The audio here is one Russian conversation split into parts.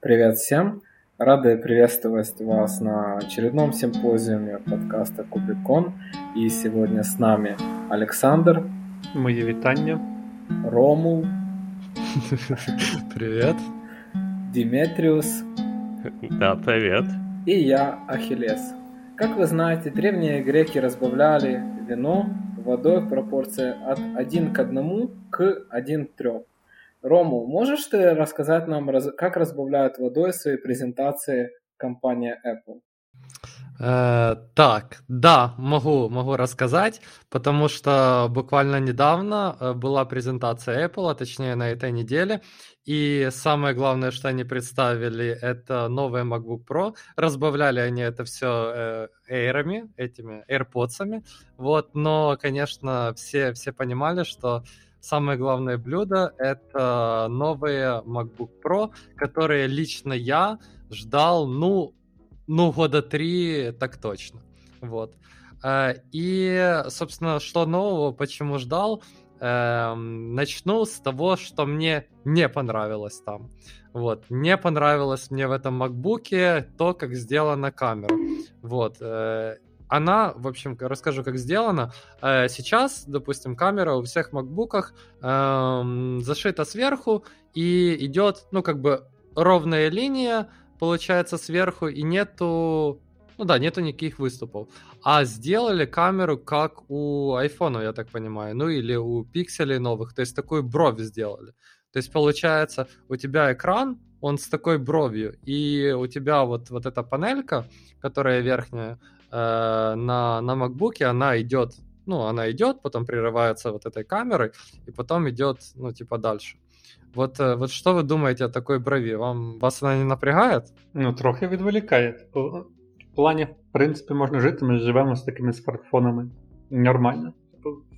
Привет всем! Рады приветствовать вас на очередном симпозиуме подкаста Кубикон. И сегодня с нами Александр. Моє вітання. Ромул. Привет. Диметриус. Да, привет. И я, Ахиллес. Как вы знаете, древние греки разбавляли вино водой в пропорции от 1 к 1 к 1 к 3. Рому, можешь ты рассказать нам, как разбавляют водой свои презентации компания Apple? Э, так, да, могу, могу рассказать, потому что буквально недавно э, была презентация Apple, а точнее на этой неделе, и самое главное, что они представили, это новые MacBook Pro. Разбавляли они это все э, Air'ами, этими AirPods'ами, вот, но, конечно, все, все понимали, что самое главное блюдо — это новые MacBook Pro, которые лично я ждал, ну, ну, года три так точно. Вот. Э, и, собственно, что нового, почему ждал? Эм, начну с того, что мне не понравилось там. Вот, не понравилось мне в этом MacBook то, как сделана камера. Вот, э, она, в общем, расскажу, как сделано. Э, сейчас, допустим, камера у всех макбуках эм, зашита сверху и идет, ну, как бы ровная линия, получается, сверху, и нету, ну да, нету никаких выступов. А сделали камеру, как у айфона, я так понимаю, ну или у пикселей новых, то есть такую бровь сделали. То есть получается, у тебя экран, он с такой бровью, и у тебя вот, вот эта панелька, которая верхняя, на, на MacBook, она идет, ну, она идет, потом прерывается вот этой камерой, и потом идет, ну, типа дальше. Вот, э, вот что вы думаете о такой брови? Вам вас вона не напрягає? Ну, трохи відволікає. В плані, в принципі, можна жити, ми живемо з такими смартфонами нормально.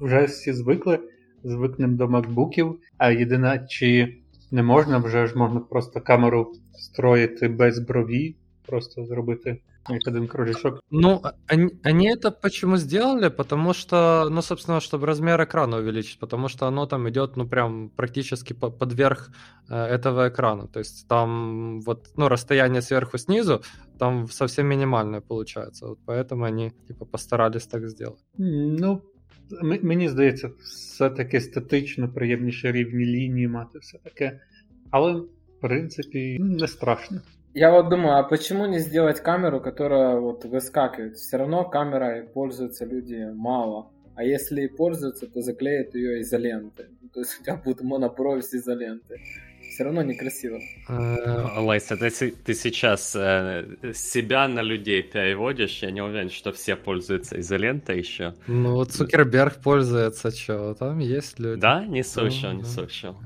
Вже всі звикли, звикнемо до макбуків, а єдине, чи не можна, вже ж можна просто камеру встроїти без брові, просто зробити Как один кружечок. Ну, они, они это почему сделали? Потому что, ну, собственно, чтобы размер экрана увеличить, потому что оно там идет, ну, прям практически по, под верх э, этого экрана. То есть там вот, ну, расстояние сверху снизу, там совсем минимальное получается. Вот поэтому они, типа, постарались так сделать. Ну, мені здається, все-таки статично приємніше рівні лінії мати все таке. Але, в принципі, не страшно. Я вот думаю, а почему не сделать камеру, которая вот выскакивает? Все равно камерой пользуются люди мало. А если и пользуются, то заклеят ее изолентой. То есть у тебя будет монопровод с изолентой все равно некрасиво. Э, Лайса, ты, ты сейчас э, себя на людей переводишь, я не уверен, что все пользуются изолентой еще. Ну, вот Цукерберг пользуется, что там есть люди. Да? Не слышал, ну, не да. слышал.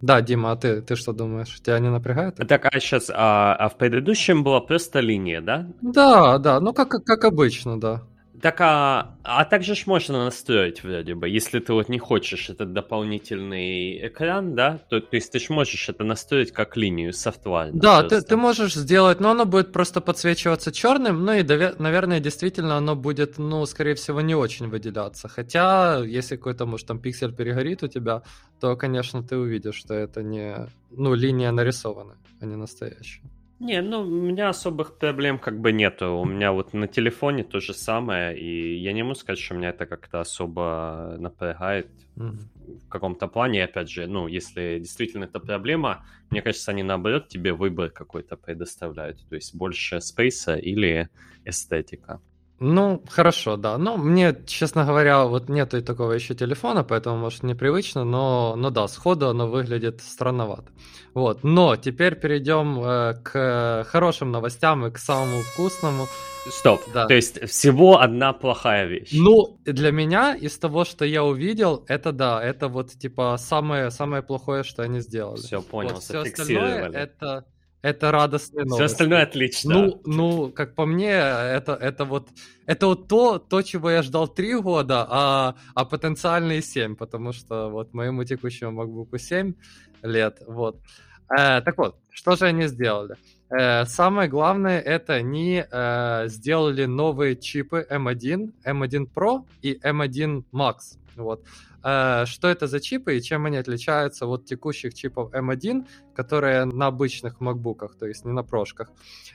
Да, Дима, а ты, ты что думаешь? Тебя не напрягает? Так, а сейчас, а, а в предыдущем была просто линия, да? Да, да, ну как, как обычно, да. Так, а, а также ж можно настроить вроде бы, если ты вот не хочешь этот дополнительный экран, да, то, то есть ты ж можешь это настроить как линию софтвально. Да, ты, ты можешь сделать, но оно будет просто подсвечиваться черным, ну и, наверное, действительно оно будет, ну, скорее всего, не очень выделяться. Хотя, если какой-то, может, там пиксель перегорит у тебя, то, конечно, ты увидишь, что это не, ну, линия нарисована, а не настоящая. Не, ну, у меня особых проблем как бы нету. У меня вот на телефоне то же самое, и я не могу сказать, что меня это как-то особо напрягает mm-hmm. в каком-то плане. Опять же, ну, если действительно это проблема, мне кажется, они наоборот тебе выбор какой-то предоставляют. То есть больше спейса или эстетика. Ну, хорошо, да. Но мне, честно говоря, вот нету и такого еще телефона, поэтому, может, непривычно, но, но да, сходу оно выглядит странновато. Вот, но теперь перейдем э, к хорошим новостям и к самому вкусному. Стоп, да. то есть всего одна плохая вещь. Ну, для меня, из того, что я увидел, это да, это вот типа самое, самое плохое, что они сделали. Все, понял, вот, все остальное это это радостные новости. Все остальное отлично. Ну, ну, как по мне, это, это вот, это вот то, то, чего я ждал три года, а, а потенциальные семь, потому что вот моему текущему MacBook 7 лет, вот. Э, так вот, что же они сделали? Э, самое главное, это они э, сделали новые чипы M1, M1 Pro и M1 Max. Вот. Э, что это за чипы и чем они отличаются от текущих чипов M1, которые на обычных MacBookах, то есть не на прошках?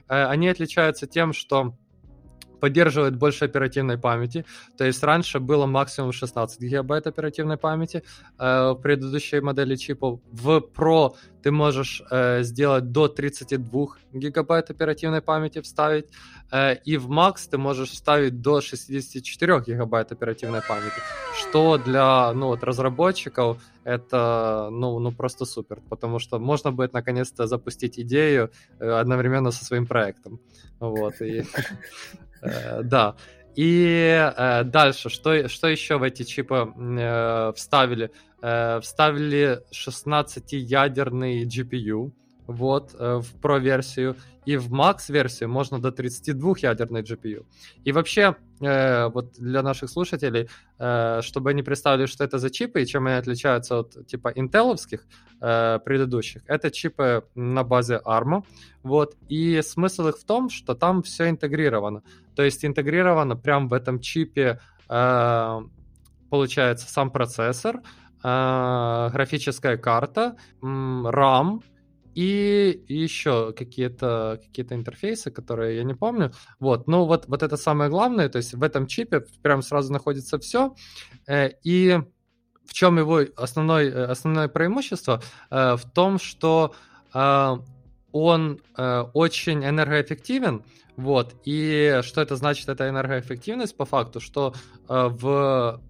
Э, они отличаются тем, что поддерживает больше оперативной памяти. То есть раньше было максимум 16 гигабайт оперативной памяти э, в предыдущей модели чипов. В Pro ты можешь э, сделать до 32 гигабайт оперативной памяти вставить. Э, и в Max ты можешь вставить до 64 гигабайт оперативной памяти. Что для ну, вот, разработчиков это ну, ну просто супер, потому что можно будет наконец-то запустить идею э, одновременно со своим проектом. Вот, и да. И э, дальше, что, что еще в эти чипы э, вставили? Вставили 16-ядерный GPU, вот, в Pro-версию, и в Max-версию можно до 32-ядерной GPU. И вообще, э, вот для наших слушателей, э, чтобы они представили, что это за чипы и чем они отличаются от типа интеловских э, предыдущих, это чипы на базе ARM, вот, и смысл их в том, что там все интегрировано. То есть интегрировано прямо в этом чипе, э, получается, сам процессор, э, графическая карта, RAM, и еще какие-то какие интерфейсы, которые я не помню. Вот, ну вот, вот это самое главное, то есть в этом чипе прям сразу находится все. Э, и в чем его основной, э, основное преимущество? Э, в том, что он очень энергоэффективен, вот, и что это значит, эта энергоэффективность по факту, что в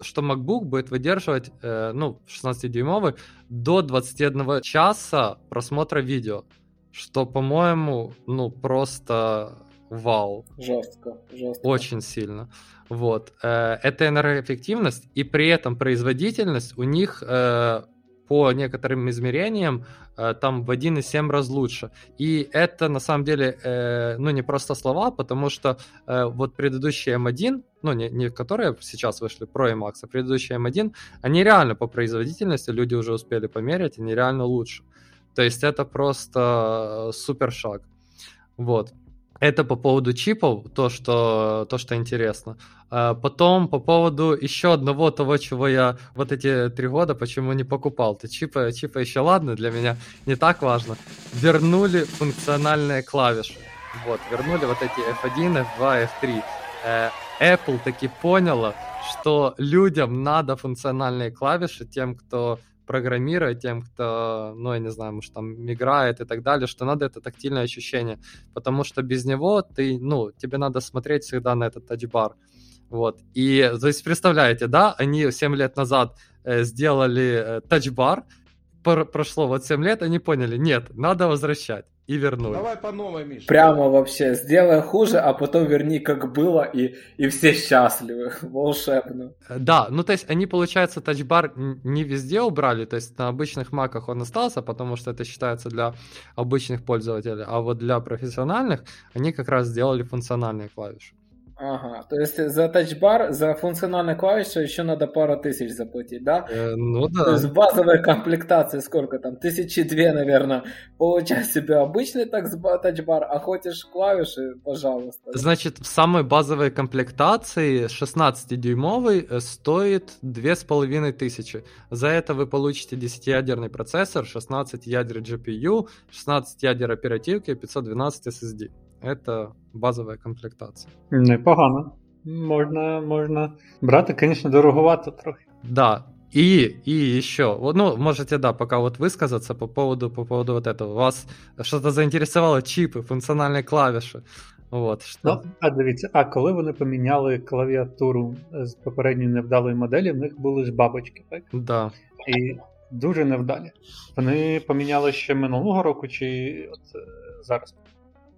что MacBook будет выдерживать, э, ну, 16-дюймовый, до 21 часа просмотра видео. Что, по-моему, ну, просто вау. Жестко, жестко. Очень сильно. Вот. Э, это энергоэффективность, и при этом производительность у них э, по некоторым измерениям э, там в 1,7 раз лучше. И это на самом деле, э, ну, не просто слова, потому что э, вот предыдущие M1, ну, не, не которые сейчас вышли, Pro и Max, а предыдущие M1, они реально по производительности, люди уже успели померить, они реально лучше. То есть это просто супер шаг. Вот. Это по поводу чипов, то, что, то, что интересно. А потом по поводу еще одного того, чего я вот эти три года почему не покупал. То чипы, чипы еще ладно, для меня не так важно. Вернули функциональные клавиши. Вот, вернули вот эти F1, F2, F3. Apple таки поняла, что людям надо функциональные клавиши, тем, кто программирует, тем, кто, ну, я не знаю, может, там, играет и так далее, что надо это тактильное ощущение, потому что без него ты, ну, тебе надо смотреть всегда на этот тачбар. Вот. И, то есть, представляете, да, они 7 лет назад э, сделали э, тачбар, прошло вот 7 лет, они поняли, нет, надо возвращать и вернули. Давай по новой, Миша. Прямо вообще, сделай хуже, а потом верни, как было, и, и все счастливы. Волшебно. Да, ну то есть они, получается, тачбар не везде убрали, то есть на обычных маках он остался, потому что это считается для обычных пользователей, а вот для профессиональных они как раз сделали функциональные клавиши. Ага, то есть за тачбар, за функциональные клавиши еще надо пару тысяч заплатить, да? Э, ну да. То есть базовая комплектация сколько там? Тысячи две, наверное. Получай себе обычный тачбар, а хочешь клавиши, пожалуйста. Значит, в самой базовой комплектации 16-дюймовый э, стоит две с половиной тысячи. За это вы получите 10-ядерный процессор, 16 ядер GPU, 16 ядер оперативки, 512 SSD. Это базова комплектація. Непогано. Можна можна брати, звісно, дороговато трохи. Да. И, и еще, ну, можете, да, пока вот высказаться по поводу, по поводу вот этого. Вас что-то заинтересовало чипы, функциональные клавиши. От, що... Ну, а дивіться, а коли вони поміняли клавіатуру з попередньої невдалої моделі, в них були ж бабочки, так? Да. І дуже невдалі. Вони поміняли ще минулого року, чи от зараз?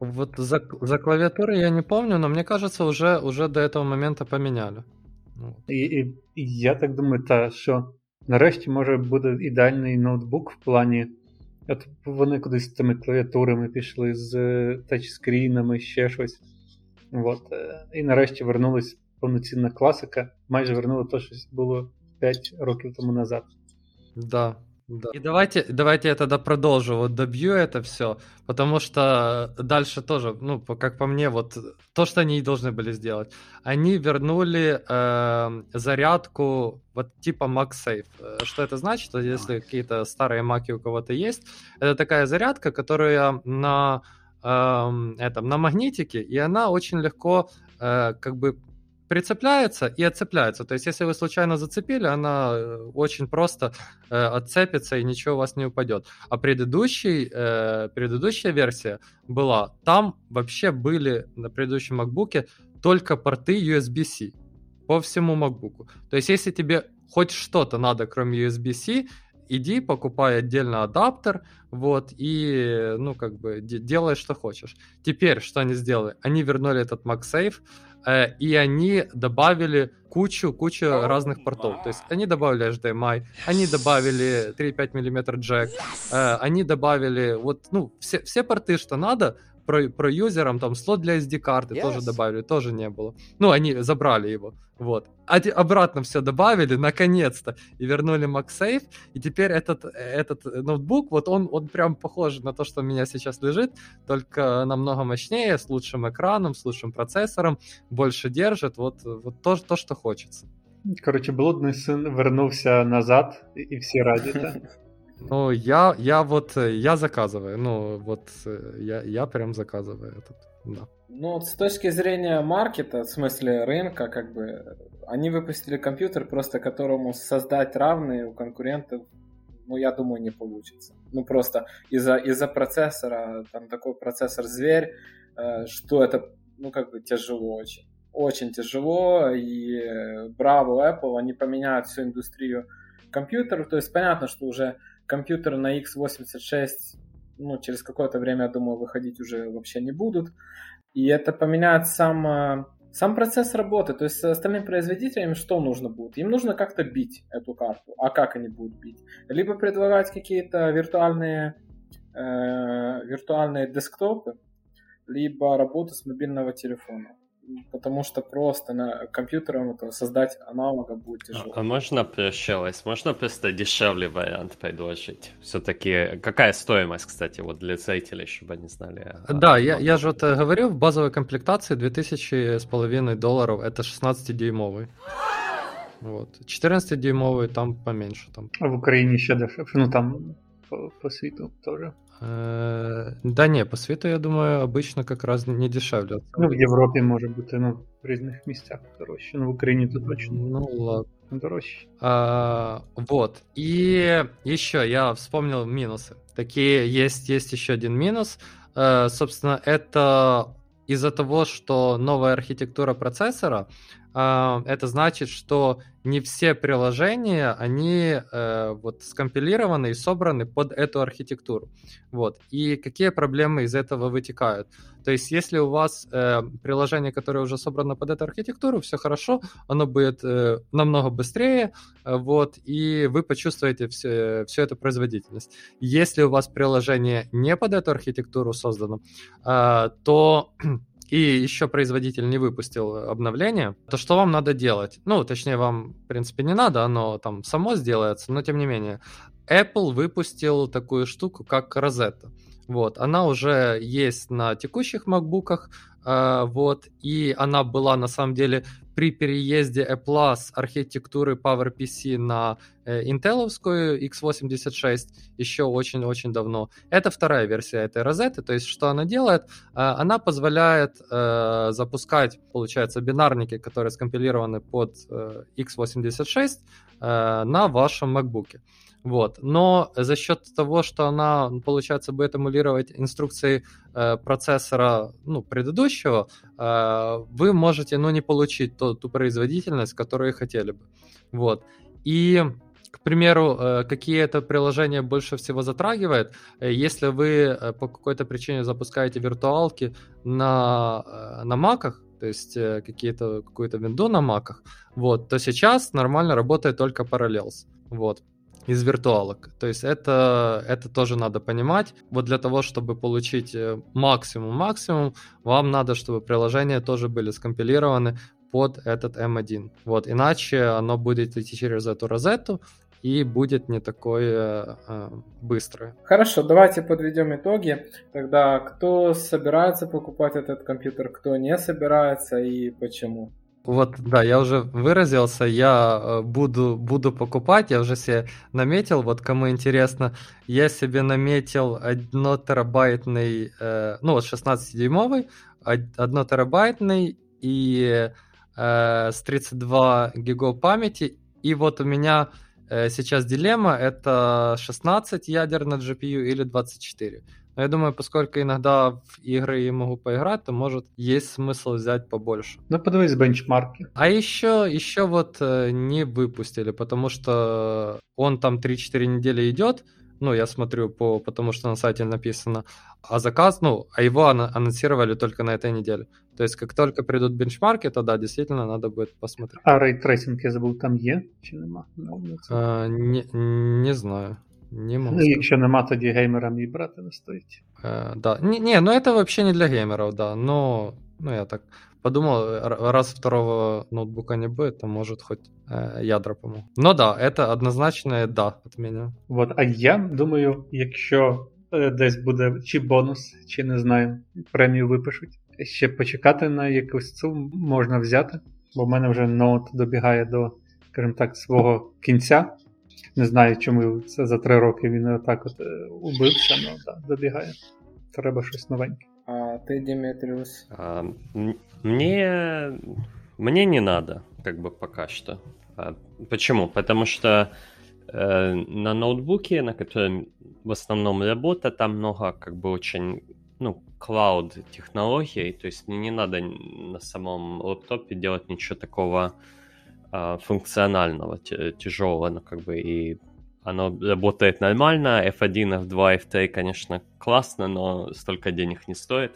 Вот за, за клавиатурой я не помню, но мне кажется, уже, уже до этого момента поменяли. І, і, і я так думаю, та, що нарешті може буде ідеальний ноутбук в плані. От вони кудись з тими клавіатурами пішли з тачскрінами, ще щось. От. І нарешті вернулась повноцінна класика. Майже вернули те, що було 5 років тому назад. Да. Да. И давайте, давайте я тогда продолжу, вот добью это все, потому что дальше тоже, ну, как по мне, вот то, что они должны были сделать. Они вернули э, зарядку вот типа MagSafe. Э, что это значит? Если какие-то старые маки у кого-то есть, это такая зарядка, которая на, э, этом, на магнитике, и она очень легко э, как бы прицепляется и отцепляется. То есть, если вы случайно зацепили, она э, очень просто э, отцепится и ничего у вас не упадет. А предыдущий, э, предыдущая версия была, там вообще были на предыдущем MacBook только порты USB-C по всему MacBook. То есть, если тебе хоть что-то надо, кроме USB-C, иди, покупай отдельно адаптер, вот, и, ну, как бы, делай, что хочешь. Теперь, что они сделали? Они вернули этот MagSafe, и они добавили кучу, кучу разных портов. То есть они добавили HDMI, они добавили 3,5 мм джек, э, они добавили вот, ну, все, все порты, что надо, про, про юзерам, там слот для SD-карты yes. тоже добавили, тоже не было. Ну, они забрали его, вот. А обратно все добавили, наконец-то, и вернули MagSafe, и теперь этот, этот ноутбук, вот он, он прям похож на то, что у меня сейчас лежит, только намного мощнее, с лучшим экраном, с лучшим процессором, больше держит, вот, вот то, то, что хочется. Короче, блудный сын вернулся назад, и все ради это. Ну, я, я вот, э, я заказываю, ну, вот, э, я, я прям заказываю этот, да. Ну, с точки зрения маркета, в смысле рынка, как бы, они выпустили компьютер, просто которому создать равные у конкурентов, ну, я думаю, не получится. Ну, просто из-за из процессора, там такой процессор-зверь, э, что это, ну, как бы тяжело очень. Очень тяжело, и браво Apple, они поменяют всю индустрию компьютеров, то есть понятно, что уже компьютеры на x86 ну, через какое-то время, я думаю, выходить уже вообще не будут. И это поменяет сам, э, сам процесс работы. То есть остальным производителям что нужно будет? Им нужно как-то бить эту карту. А как они будут бить? Либо предлагать какие-то виртуальные, э, виртуальные десктопы, либо работу с мобильного телефона потому что просто на компьютером это создать аналога будет а, тяжело. А, а можно прощалось? Можно просто дешевле вариант предложить? Все-таки какая стоимость, кстати, вот для зрителей, чтобы они знали? Да, а, я, я же вот говорю, в базовой комплектации 2000 с половиной долларов, это 16-дюймовый. Вот. 14-дюймовый там поменьше. Там. А в Украине еще дешевле, ну там по, по свету тоже. Э, да не, по свету, я думаю, обычно как раз не дешевле. Ну, в Європі може бути, ну, в різних місцях дорожче, ну в Україні то точно. Ну ладно. Дорожче. А, вот. И еще я вспомнил минусы. Такие есть, есть еще один минус. А, собственно, это из-за того, что новая архитектура процессора, а, это значит, что не все приложения, они э, вот скомпилированы и собраны под эту архитектуру. Вот. И какие проблемы из этого вытекают? То есть, если у вас э, приложение, которое уже собрано под эту архитектуру, все хорошо, оно будет э, намного быстрее, э, вот, и вы почувствуете все, всю эту производительность. Если у вас приложение не под эту архитектуру создано, э, то и еще производитель не выпустил обновление, то что вам надо делать? Ну, точнее, вам, в принципе, не надо, оно там само сделается, но тем не менее. Apple выпустил такую штуку, как Rosetta. Вот, она уже есть на текущих макбуках, э, вот, и она была на самом деле при переезде Apple с архитектуры PowerPC на э, интеловскую x86 еще очень-очень давно. Это вторая версия этой розеты, то есть что она делает? Э, она позволяет э, запускать, получается, бинарники, которые скомпилированы под э, x86 э, на вашем MacBook. Вот. Но за счет того, что она, получается, будет эмулировать инструкции э, процессора ну, предыдущего, э, вы можете ну, не получить ту, ту производительность, которую хотели бы. Вот. И к примеру, э, какие это приложения больше всего затрагивает, э, если вы э, по какой-то причине запускаете виртуалки на, на маках, то есть какие-то, какую-то винду на маках, вот, то сейчас нормально работает только Parallels. Вот из виртуалок. То есть это, это тоже надо понимать. Вот для того, чтобы получить максимум-максимум, вам надо, чтобы приложения тоже были скомпилированы под этот M1. Вот, иначе оно будет идти через эту розету, и будет не такое э, быстрое. Хорошо, давайте подведем итоги. Тогда кто собирается покупать этот компьютер, кто не собирается и почему? Вот, да, я уже выразился, я э, буду, буду покупать, я уже себе наметил, вот кому интересно, я себе наметил 1 терабайтный, э, ну вот 16-дюймовый, 1 терабайтный и э, с 32 гигов памяти, и вот у меня э, сейчас дилемма, это 16 ядер на GPU или 24. Но я думаю, поскольку иногда в игры я могу поиграть, то может есть смысл взять побольше. Ну, подивись бенчмарки. А еще, еще вот э, не выпустили, потому что он там 3-4 недели идет, ну, я смотрю, по, потому что на сайте написано, а заказ, ну, а его анонсировали только на этой неделе. То есть, как только придут бенчмарки, то да, действительно надо будет посмотреть. А ray tracing, я забув, там є чи нема? А, не, не знаю. Не могу ну, сказать. якщо нема, тоді геймерам і брати не стоїть. Э, да. Не, не, ну это вообще не для геймеров, да. Но, ну я так подумал, раз второго ноутбука не будет, то может хоть э, ядра помогу. Но да, это однозначное да от меня. Вот, а я думаю, якщо е, десь буде чи бонус, чи не знаю, премію випишуть, ще почекати на якусь суму можна взяти, бо в мене вже ноут добігає до, скажімо так, свого кінця. Не знаю, чому це за три роки він отак от е, убився, але да, добігає. Треба щось новеньке. А ты, Димитриус? А, мне, мне не надо, как бы пока что. А, почему? Потому что э, на ноутбуке, на котором в основном работа, там много как бы очень ну, клауд технологий, то есть мне не надо на самом лаптопе делать ничего такого э, функционального, тяжелого, ну как бы и оно работает нормально. F1, F2, F3, конечно, классно, но столько денег не стоит.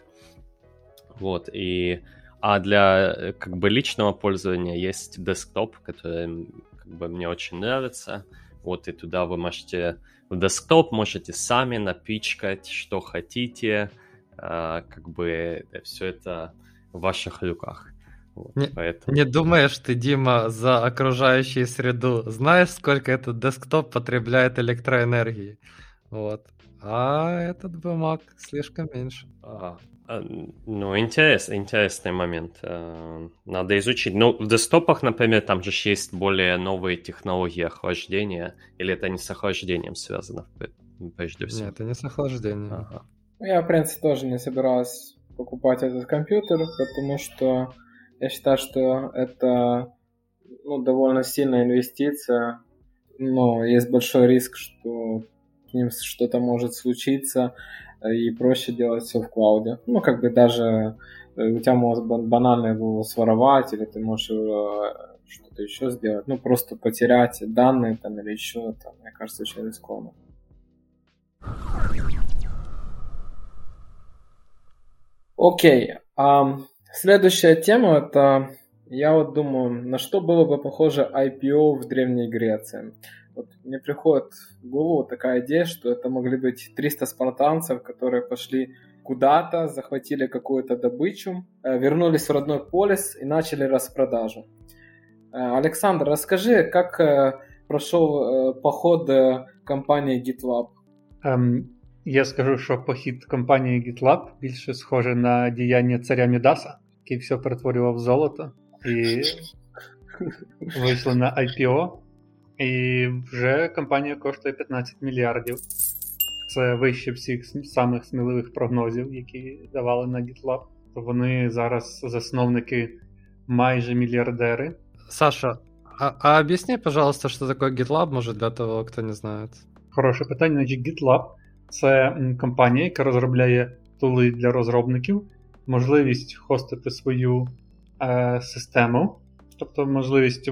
Вот, и... А для как бы личного пользования есть десктоп, который как бы мне очень нравится. Вот, и туда вы можете... В десктоп можете сами напичкать, что хотите. А, как бы все это в ваших руках. Вот, не, поэтому... не думаешь ты, Дима, за окружающую среду. Знаешь, сколько этот десктоп потребляет электроэнергии? Вот. А этот бумаг слишком меньше. А, а, ну, интерес, интересный момент. А, надо изучить. Ну, в десктопах, например, там же есть более новые технологии охлаждения. Или это не с охлаждением связано, прежде всего? Нет, это не с охлаждением. Ага. Я, в принципе, тоже не собираюсь покупать этот компьютер, потому что я считаю, что это ну, довольно сильная инвестиция, но есть большой риск, что с ним что-то может случиться, и проще делать все в клауде. Ну, как бы даже э, у тебя может банально его своровать, или ты можешь э, что-то еще сделать. Ну, просто потерять данные там или еще, там, мне кажется, очень рискованно. Окей. Um, Следующая тема это, я вот думаю, на что было бы похоже IPO в Древней Греции. Вот мне приходит в голову такая идея, что это могли быть 300 спартанцев, которые пошли куда-то, захватили какую-то добычу, э, вернулись в родной полис и начали распродажу. Э, Александр, расскажи, как э, прошел поход компании GitLab? Um, я скажу, що похід компанії GitLab більше схоже на діяння царя Мідаса. Який все перетворював в золото, і вийшли на IPO. І вже компанія коштує 15 мільярдів. Це вище всіх самих сміливих прогнозів, які давали на GitLab. То вони зараз засновники майже мільярдери. Саша, а, а объясни, пожалуйста, що таке GitLab, може для того, хто не знає. Хороше питання. Значить, GitLab це компанія, яка розробляє тули для розробників, можливість хостити свою е, систему, тобто можливість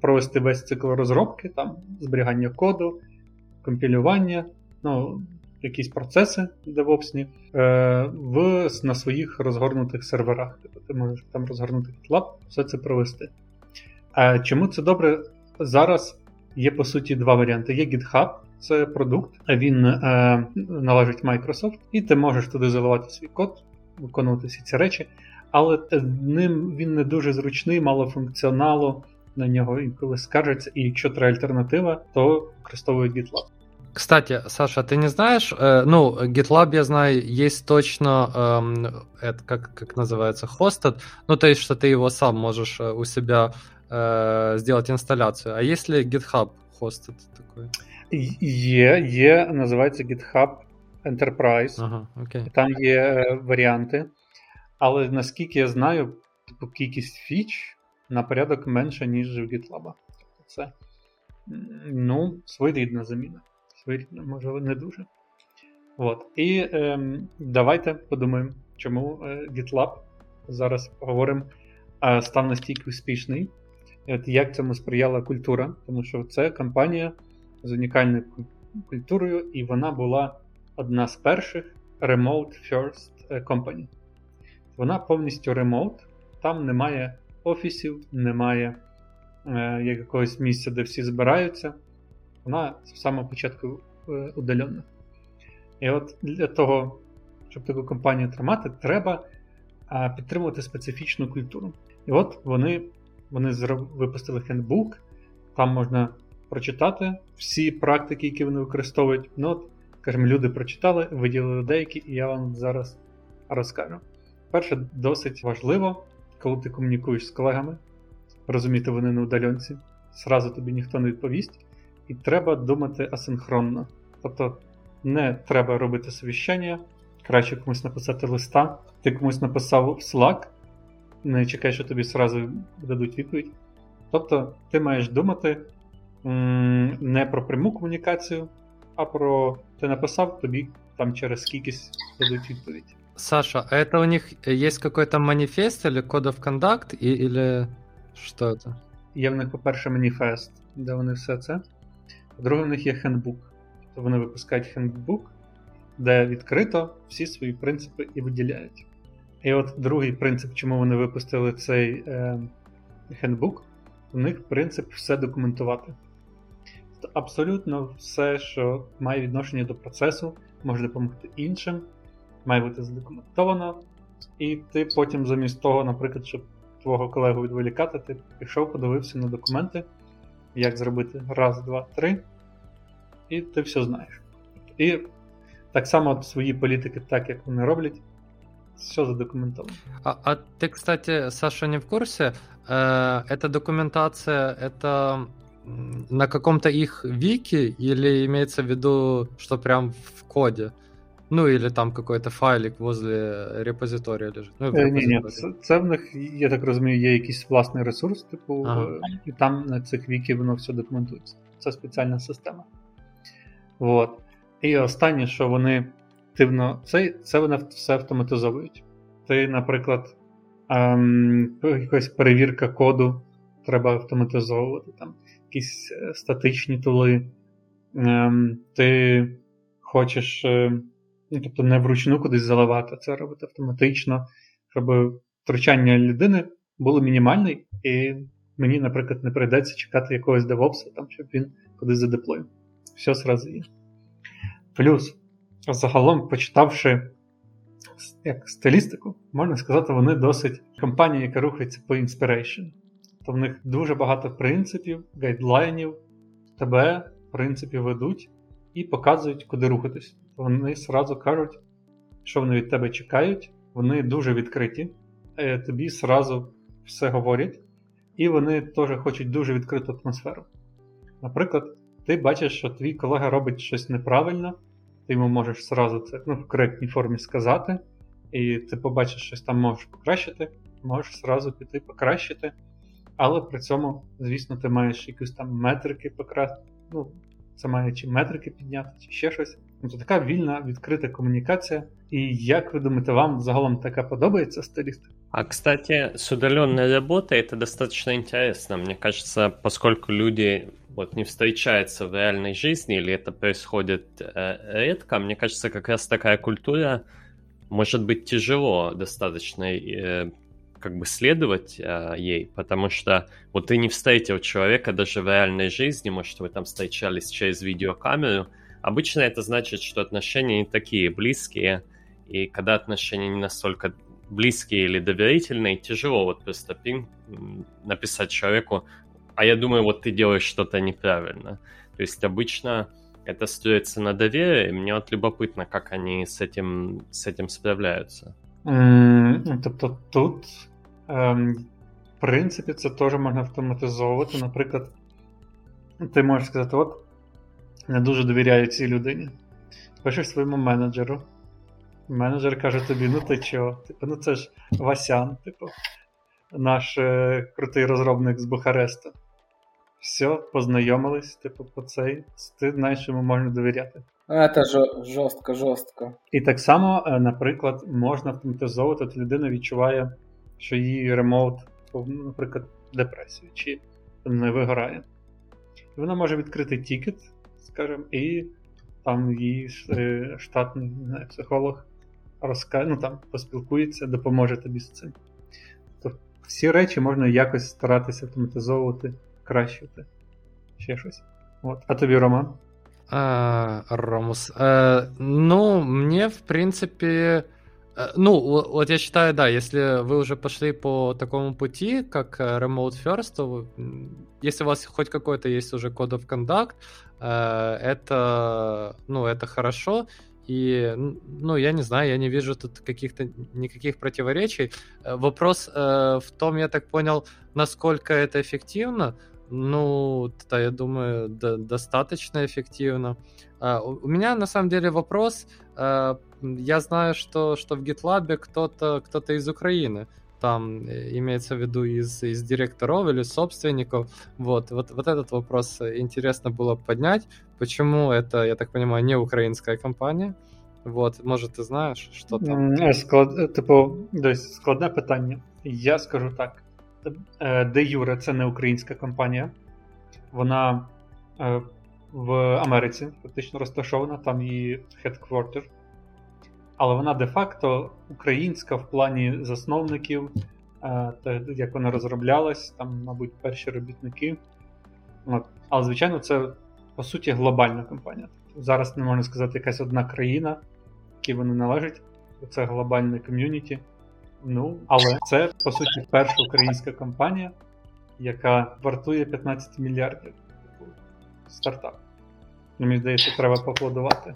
провести весь цикл розробки, там зберігання коду, компілювання, ну, якісь процеси девопсні е, в, на своїх розгорнутих серверах. Тобто ти можеш там розгорнути GitLab, все це провести. Е, чому це добре? Зараз є по суті два варіанти. Є GitHub. Це продукт, він е, належить Microsoft, і ти можеш туди заливати свій код, виконувати всі ці речі, але ним він не дуже зручний, мало функціоналу. на нього інколи скаржаться, і якщо треба альтернатива, то використовують GitLab. Кстати, Саша, ты не знаешь, э, ну, GitLab, я знаю, есть точно, э, это как, как называется, hosted, ну, то есть, что ты его сам можешь э, у себя э, сделать инсталляцию. А если GitHub hosted такой? Є, є, називається GitHub Enterprise. Ага, окей. Там є е, варіанти. Але наскільки я знаю, типу кількість фіч на порядок менша, ніж у GitLab. Тобто це ну, своєрідна заміна. Своєрідна, можливо, не дуже. От. І ем, давайте подумаємо, чому е, GitLab зараз поговоримо, е, став настільки успішний. І от Як цьому сприяла культура, тому що це компанія з унікальною культурою, і вона була одна з перших Remote First е, Company. Вона повністю ремоут, там немає офісів, немає е, якогось місця, де всі збираються. Вона з самого початку е, удалена. І от для того, щоб таку компанію тримати, треба е, підтримувати специфічну культуру. І от вони вони випустили хендбук, там можна прочитати всі практики, які вони використовують. Ну, от, скажімо, люди прочитали, виділили деякі, і я вам зараз розкажу. Перше, досить важливо, коли ти комунікуєш з колегами, розуміти, вони на удаленці, зразу тобі ніхто не відповість, і треба думати асинхронно. Тобто не треба робити совіщання, краще комусь написати листа, ти комусь написав в Slack, не чекай, що тобі зразу дадуть відповідь. Тобто, ти маєш думати не про пряму комунікацію, а про ти написав, тобі там через скількись дадуть відповідь. Саша, а это у них есть какой-то манифест или Code of Conduct, и, или что это? Є в них, по-перше, маніфест, де вони все це. По-друге, в них є хендбук. Тобто вони випускають хендбук, де відкрито всі свої принципи і виділяють. І от другий принцип, чому вони випустили цей е, хендбук, у них принцип все документувати Тобто абсолютно все, що має відношення до процесу, може допомогти іншим має бути задокументовано, і ти потім, замість того, наприклад, щоб твого колегу відволікати, ти пішов, подивився на документи, як зробити раз, два, три, і ти все знаєш. І так само свої політики, так як вони роблять, все задокументовано. А, а ты, кстати, Саша, не в курсе? Э, эта документация, это на каком-то их вики или имеется в виду, что прям в коде? Ну, или там какой-то файлик возле репозиторія лежить. Ну, Ні, ні, це, це в них, я так розумію, є якийсь власний ресурс, типу, ага. І там на цих віки воно все документується. Це спеціальна система. От. І останнє, що вони активно. Це це вони все автоматизовують. Ти, наприклад, ем, якась перевірка коду треба автоматизовувати, там якісь е, статичні тули. Ем, Ти хочеш. Ем, Ну, тобто не вручну кудись заливати, це робити автоматично, щоб втручання людини було мінімальне, і мені, наприклад, не прийдеться чекати якогось девопса, там, щоб він кудись задеплоїв. Все зразу є. Плюс, загалом, почитавши як стилістику, можна сказати, вони досить компанія, яка рухається по inspiration. То в них дуже багато принципів, гайдлайнів, тебе принципів ведуть і показують, куди рухатись. Вони сразу кажуть, що вони від тебе чекають, вони дуже відкриті, е, тобі сразу все говорять, і вони теж хочуть дуже відкриту атмосферу. Наприклад, ти бачиш, що твій колега робить щось неправильно, ти йому можеш сразу це ну, в коректній формі сказати, і ти побачиш, щось там можеш покращити, можеш сразу піти покращити. Але при цьому, звісно, ти маєш якісь там метрики покрасти. Ну, це має чи метрики підняти, чи ще щось. Тобто така вільна, відкрита комунікація. І як ви думаете, вам загалом така подобається стилистика? А, кстати, с удаленной работой это достаточно интересно. Мне кажется, поскольку люди вот не встречаются в реальной жизни или это происходит э, редко, мне кажется, как раз такая культура может быть тяжело достаточно э, как бы следовать э, ей, потому что вот ты не встретил человека даже в реальной жизни, может, вы там встречались через видеокамеру, Обычно это значит, что отношения не такие близкие, и когда отношения не настолько близкие или доверительные, тяжело вот просто пинг написать человеку, а я думаю, вот ты делаешь что-то неправильно. То есть обычно это строится на доверии, и мне вот любопытно, как они с этим, с этим справляются. Mm, тобто тут, ем, в принципі, це теж можна автоматизовувати. Наприклад, ти можеш сказати, от не дуже довіряю цій людині. Пишеш своєму менеджеру. Менеджер каже тобі, ну ти чого? Типу, ну це ж Васян, типу, наш е, крутий розробник з Бухареста. Все, познайомились, типу, по цей. Ти знаєш, йому можна довіряти. Це жорстко, жорстко. І так само, е, наприклад, можна автоматизовувати, от людина відчуває, що її ремоут, наприклад, депресію, чи не вигорає. І вона може відкрити тікет, скажімо, і там її е, штатний знаю, психолог розкаже, ну там поспілкується, допоможе тобі з цим. Тобто всі речі можна якось старатися автоматизовувати, кращити. Ще щось. От. А тобі, Роман? А, Ромус. А, ну, мне, в принципе, ну, вот я считаю, да, если вы уже пошли по такому пути, как Remote First, то если у вас хоть какой-то есть уже код of conduct, это, ну, это хорошо. И, ну, я не знаю, я не вижу тут каких-то никаких противоречий. Вопрос э, в том, я так понял, насколько это эффективно. Ну, да, я думаю, до, достаточно эффективно. Uh, у меня на самом деле вопрос. Uh, я знаю, что, что в GitLab кто-то кто из Украины. Там э, имеется в виду из, из директоров или собственников. Вот, вот, вот этот вопрос интересно было поднять. Почему это, я так понимаю, не украинская компания? Вот, может, ти знаєш, що там? Склад, типу, десь складне питання. Я скажу так: Де Юре це не українська компанія. Вона е, в Америці фактично розташована, там її headquarter. Але вона де-факто українська в плані засновників, е, як вона розроблялась, там, мабуть, перші робітники. Але, звичайно, це по суті глобальна компанія. Зараз не можна сказати якась одна країна, якій вони належать. Це глобальне ком'юніті. Ну, але це, по суті, перша українська компанія, яка вартує 15 мільярдів. Типу, стартап. Мені здається, треба поаплодувати.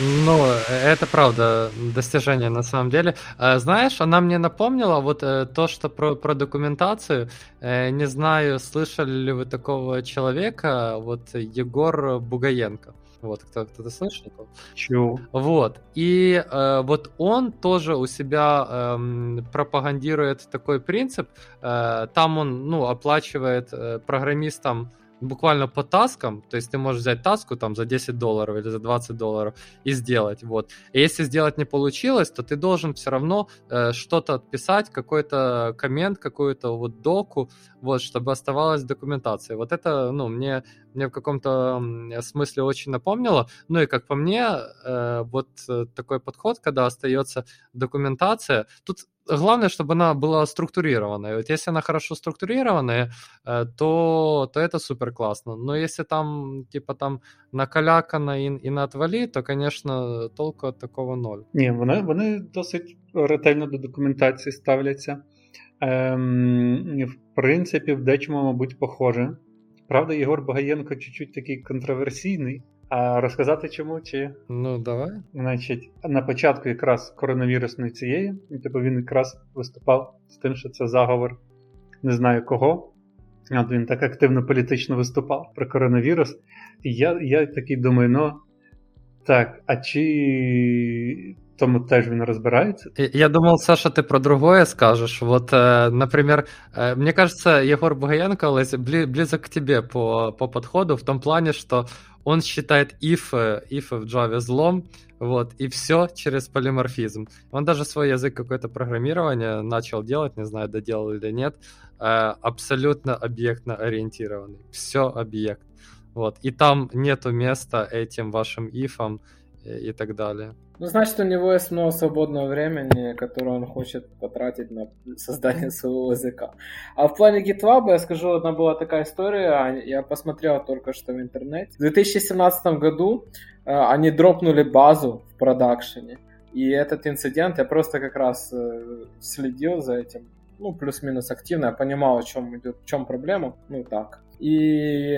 Ну, это правда достижение на самом деле. Знаешь, она мне напомнила вот э, то, что про, про документацию. Э, не знаю, слышали ли вы такого человека, вот Егор Бугаенко. Вот, кто, кто-то слышал? Чу. Вот. И э, вот он тоже у себя э, пропагандирует такой принцип. Э, там он, ну, оплачивает э, программистам буквально по таскам, то есть ты можешь взять таску там за 10 долларов или за 20 долларов и сделать, вот. И если сделать не получилось, то ты должен все равно э, что-то отписать, какой-то коммент, какую-то вот доку, вот, чтобы оставалась документация. Вот это, ну, мне, мне в каком-то смысле очень напомнило. Ну и как по мне, э, вот э, такой подход, когда остается документация, тут главное, чтобы она была структурированная. Вот если она хорошо структурированная, э, то, то это супер классно. Но если там, типа, там накалякано і, і на отвалі, то, конечно, толку от такого ноль. Ні, вони, вони досить ретельно до документації ставляться. Ем, В принципі, в дечому, мабуть, похоже. Правда, Єгор Багаєнко чуть-чуть такий контроверсійний. А розказати чому? чи? Ну, давай. Значить, на початку якраз коронавірусної цієї, типу він якраз виступав з тим, що це заговор не знаю кого. От він так активно політично виступав про коронавірус. І я я такий думаю, ну так, а чи тому теж він розбирається? Я думал, Саша, ты про другое скажешь. Вот, э, например, э, мне кажется, Егор Бугаенко близок к тебе по, по подходу в том плане, что он считает if, if в Java злом, вот, и все через полиморфизм. Он даже свой язык какое-то программирование начал делать, не знаю, доделал или нет, э, абсолютно объектно ориентированный. Все объект. Вот, и там нету места этим вашим ифам и так далее. Ну, значит, у него есть много свободного времени, которое он хочет потратить на создание своего языка. А в плане GitLab, я скажу, одна была такая история, я посмотрел только что в интернете. В 2017 году э, они дропнули базу в продакшене. И этот инцидент, я просто как раз э, следил за этим ну, плюс-минус активно, я понимал, о чем идет, в чем проблема, ну, так. И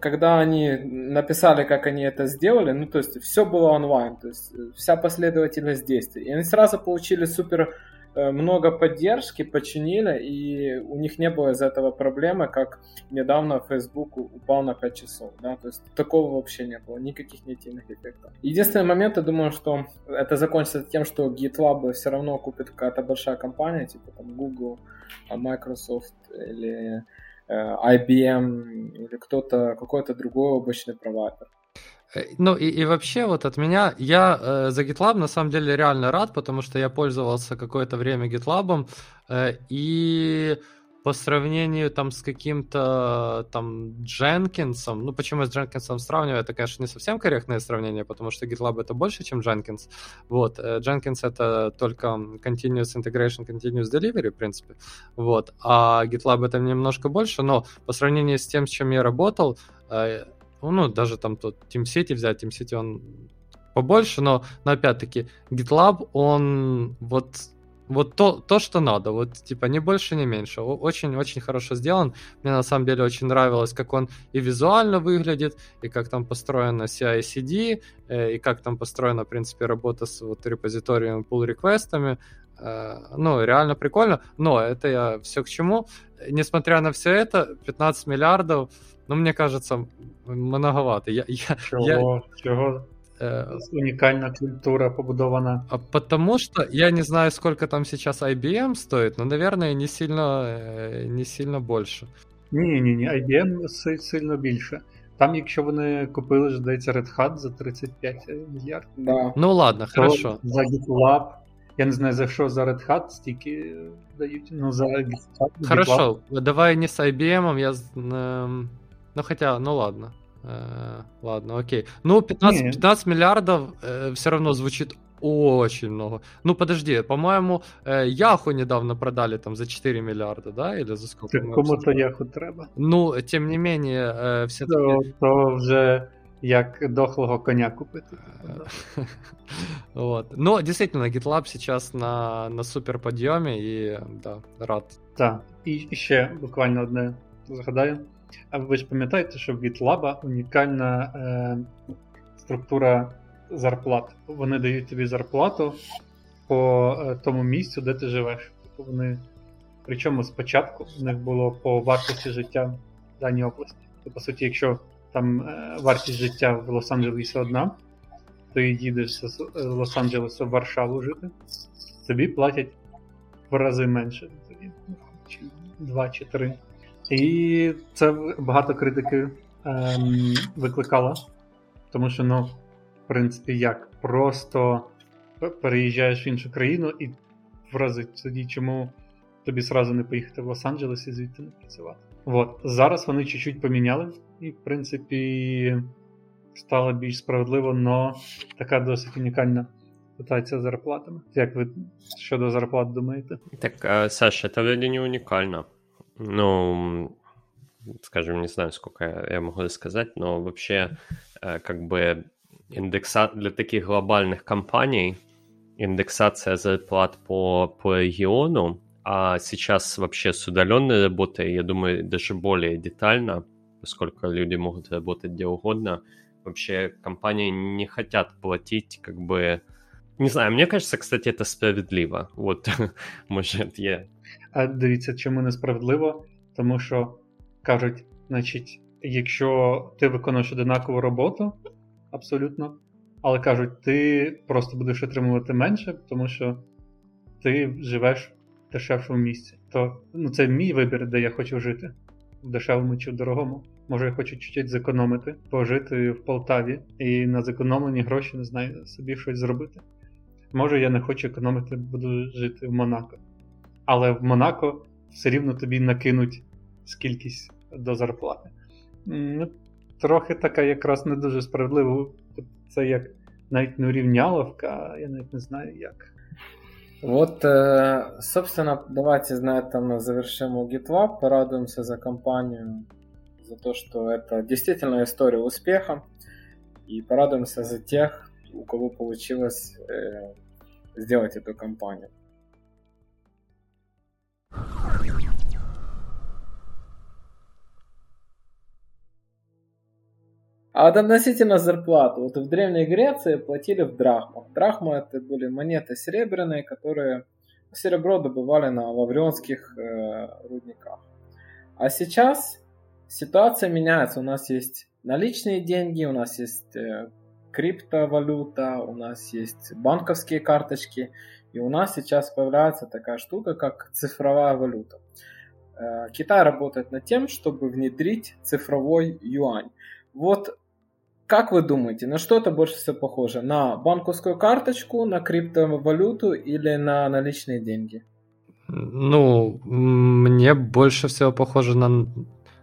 когда они написали, как они это сделали, ну, то есть все было онлайн, то есть вся последовательность действий. И они сразу получили супер Э, много поддержки, починили, и у них не было из этого проблемы, как недавно Facebook упал на 5 часов, да, то есть такого вообще не было, никаких негативных эффектов. Единственный момент, я думаю, что это закончится тем, что GitLab все равно купит какая-то большая компания, типа там Google, а Microsoft или э, IBM или кто-то, какой-то другой облачный провайдер. Э, ну и, и вообще вот от меня, я э, за GitLab на самом деле реально рад, потому что я пользовался какое-то время GitLab, э, и по сравнению там с каким-то там Дженкинсом, ну почему я с Дженкинсом сравниваю, это, конечно, не совсем корректное сравнение, потому что GitLab это больше, чем Jenkins. Вот, Jenkins это только Continuous Integration, Continuous Delivery, в принципе, вот, а GitLab это немножко больше, но по сравнению с тем, с чем я работал, э, ну, даже там тот Team City взять, Team City он побольше, но, но опять-таки GitLab, он вот вот то, то, что надо, вот типа не больше, не меньше. Очень-очень хорошо сделан. Мне на самом деле очень нравилось, как он и визуально выглядит, и как там построена CI-CD, э, и как там построена, в принципе, работа с вот репозиторием pull реквестами э, Ну, реально прикольно. Но это я все к чему. Несмотря на все это, 15 миллиардов ну, мне кажется, многовато. Я, я, чого? Я... Чого? Э, Уникальная культура побудована. А потому что я не знаю, сколько там сейчас IBM стоит, но, наверное, не сильно, э, не сильно больше. Ні, ні, ні, IBM сильно більше. Там, якщо вони купили, здається, Red Hat за 35 мільярдів. Да. Ну ладно, то хорошо. За GitLab. Я не знаю, за що за Red Hat стільки дають, ну за GitLab. Хорошо, давай не з IBM, я ну хотя, ну ладно. Э, ладно, окей. Ну, 15, 15 миллиардов э, все равно звучит очень много. Ну, подожди, по-моему, э, Яху недавно продали там за 4 миллиарда, да? Или за сколько? Кому-то Яху треба. Ну, тем не менее, э, все то, то вже як дохлого коня купити. вот. Но действительно, GitLab сейчас на, на супер подъеме и да, рад. Так, і ще буквально одне згадаю. А ви ж пам'ятаєте, що в GitLab унікальна е, структура зарплат. Вони дають тобі зарплату по е, тому місцю, де ти живеш. Тобто вони, Причому спочатку в них було по вартості життя в даній області. То, по суті, якщо там е, вартість життя в Лос-Анджелесі одна, ти їдеш з Лос-Анджелеса в Варшаву жити, тобі платять в рази менше. Тобі два чи три. І це багато критики ем, викликало, тому що, ну, в принципі, як просто переїжджаєш в іншу країну і вразить тоді, чому тобі сразу не поїхати в Лос-Анджелес і звідти не працювати. От. Зараз вони чуть-чуть поміняли, і, в принципі, стало більш справедливо, але така досить унікальна ситуація з зарплатами. Як ви щодо зарплат думаєте? Так, Саша, це вроде не унікально. Ну, скажем, не знаю, сколько я могу сказать, но вообще, э, как бы, индекса для таких глобальных компаний индексация зарплат по, по региону, а сейчас вообще с удаленной работой, я думаю, даже более детально, поскольку люди могут работать где угодно, вообще компании не хотят платить как бы... Не знаю, мне кажется, кстати, это справедливо. Вот, может, я А дивіться, чому несправедливо? Тому що кажуть, значить, якщо ти виконуєш одинакову роботу, абсолютно, але кажуть, ти просто будеш отримувати менше, тому що ти живеш в дешевшому місці. То ну, це мій вибір, де я хочу жити, в дешевому чи в дорогому. Може, я хочу чуть-чуть зекономити, пожити в Полтаві і на зекономлені гроші не знаю, собі щось зробити. Може, я не хочу економити, буду жити в Монако але в Монако все рівно тобі накинуть скількись до зарплати. Ну, Трохи така якраз не дуже справедлива. Це як навіть не урівняловка, я навіть не знаю як. Вот, э, собственно, давайте на этом завершим GitLab, порадуемся за компанию, за то, что это действительно история успеха, и порадуемся за тех, у кого получилось э, сделать эту компанию. А вот относительно зарплаты, вот в Древней Греции платили в драхмах. Драхма это были монеты серебряные, которые серебро добывали на лаврионских э, рудниках. А сейчас ситуация меняется. У нас есть наличные деньги, у нас есть э, криптовалюта, у нас есть банковские карточки, и у нас сейчас появляется такая штука, как цифровая валюта. Э, Китай работает над тем, чтобы внедрить цифровой юань. Вот как вы думаете, на что это больше всего похоже? На банковскую карточку, на криптовалюту или на наличные деньги? Ну, мне больше всего похоже на...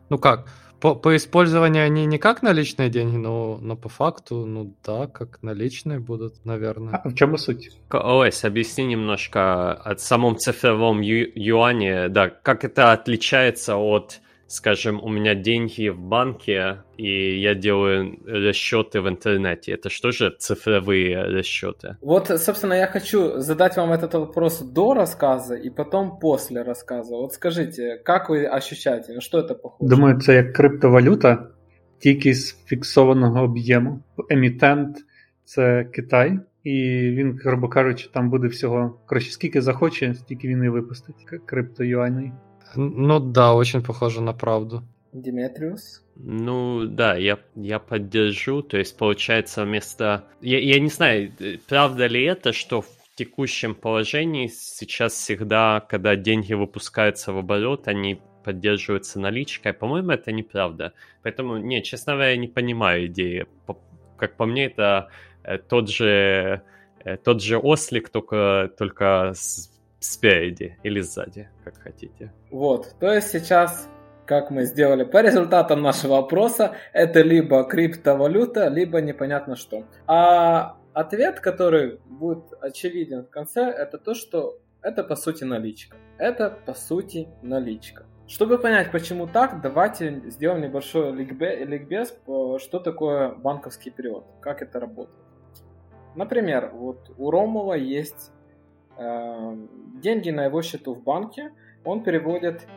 Ну как, по, по использованию они не как наличные деньги, но, но по факту, ну да, как наличные будут, наверное. А в чем суть? Олесь, объясни немножко о самом цифровом ю- юане, да, как это отличается от скажем, у меня деньги в банке, и я делаю расчеты в интернете. Это что же цифровые расчеты? Вот, собственно, я хочу задать вам этот вопрос до рассказа и потом после рассказа. Вот скажите, как вы ощущаете, на что это похоже? Думаю, це як криптовалюта, тільки з фіксованого об'єму. Емітент це Китай, і він, грубо кажучи, там буде всього коротше, скільки захоче, стільки він і випустить криптоюаней. Ну да, очень похоже на правду. Диметриус? Ну да, я, я поддержу. То есть, получается, вместо... Я, я не знаю, правда ли это, что в текущем положении сейчас всегда, когда деньги выпускаются в оборот, они поддерживаются наличкой. По-моему, это неправда. Поэтому, не, честно говоря, я не понимаю идеи. Как по мне, это э, тот же, э, тот же ослик, только, только с спереди или сзади, как хотите. Вот, то есть сейчас, как мы сделали по результатам нашего опроса, это либо криптовалюта, либо непонятно что. А ответ, который будет очевиден в конце, это то, что это по сути наличка. Это по сути наличка. Чтобы понять, почему так, давайте сделаем небольшой ликбез, что такое банковский перевод, как это работает. Например, вот у Ромова есть деньги на его счету в банке, он переводит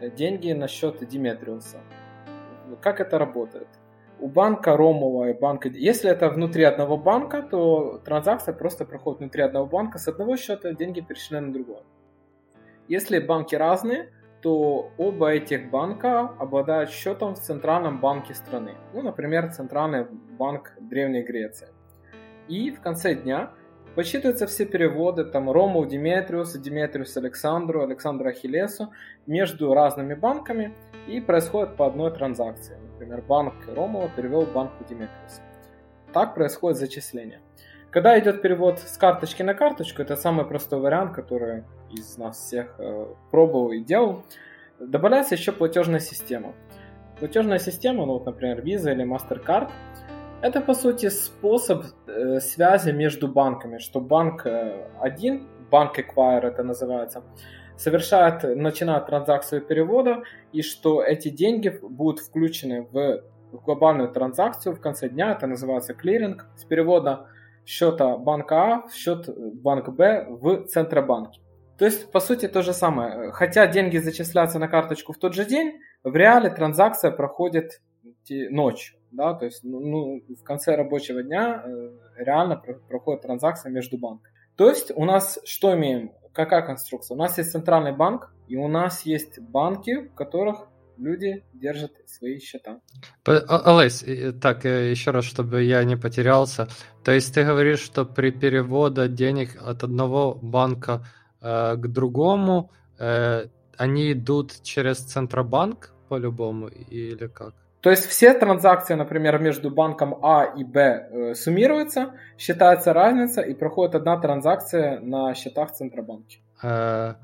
э, деньги на счет Диметриуса. Как это работает? У банка Ромова и банка... Если это внутри одного банка, то транзакция просто проходит внутри одного банка. С одного счета деньги перешли на другой. Если банки разные, то оба этих банка обладают счетом в центральном банке страны. Ну, например, центральный банк Древней Греции. И в конце дня Подсчитываются все переводы, там, Рому Диметриусу, Диметриус Александру, Александру Ахиллесу между разными банками и происходит по одной транзакции. Например, банк Ромова перевел банку Диметриуса. Так происходит зачисление. Когда идет перевод с карточки на карточку, это самый простой вариант, который из нас всех э, пробовал и делал, добавляется еще платежная система. Платежная система, ну вот, например, Visa или MasterCard – это, по сути, способ э, связи между банками, что банк э, один, банк Acquire это называется, совершает, начинает транзакцию перевода, и что эти деньги будут включены в глобальную транзакцию в конце дня, это называется клиринг, с перевода счета банка А в счет банка Б в Центробанке. То есть, по сути, то же самое. Хотя деньги зачисляются на карточку в тот же день, в реале транзакция проходит ночью да, то есть ну, ну, в конце рабочего дня э, реально про- проходит транзакция между банками. То есть у нас что имеем? Какая конструкция? У нас есть центральный банк, и у нас есть банки, в которых люди держат свои счета. Олесь, так, э, еще раз, чтобы я не потерялся. То есть ты говоришь, что при переводе денег от одного банка э, к другому э, они идут через Центробанк по-любому или как? То есть все транзакции, например, между банком А и Б э, суммируются, считается разница и проходит одна транзакция на счетах Центробанка. Э,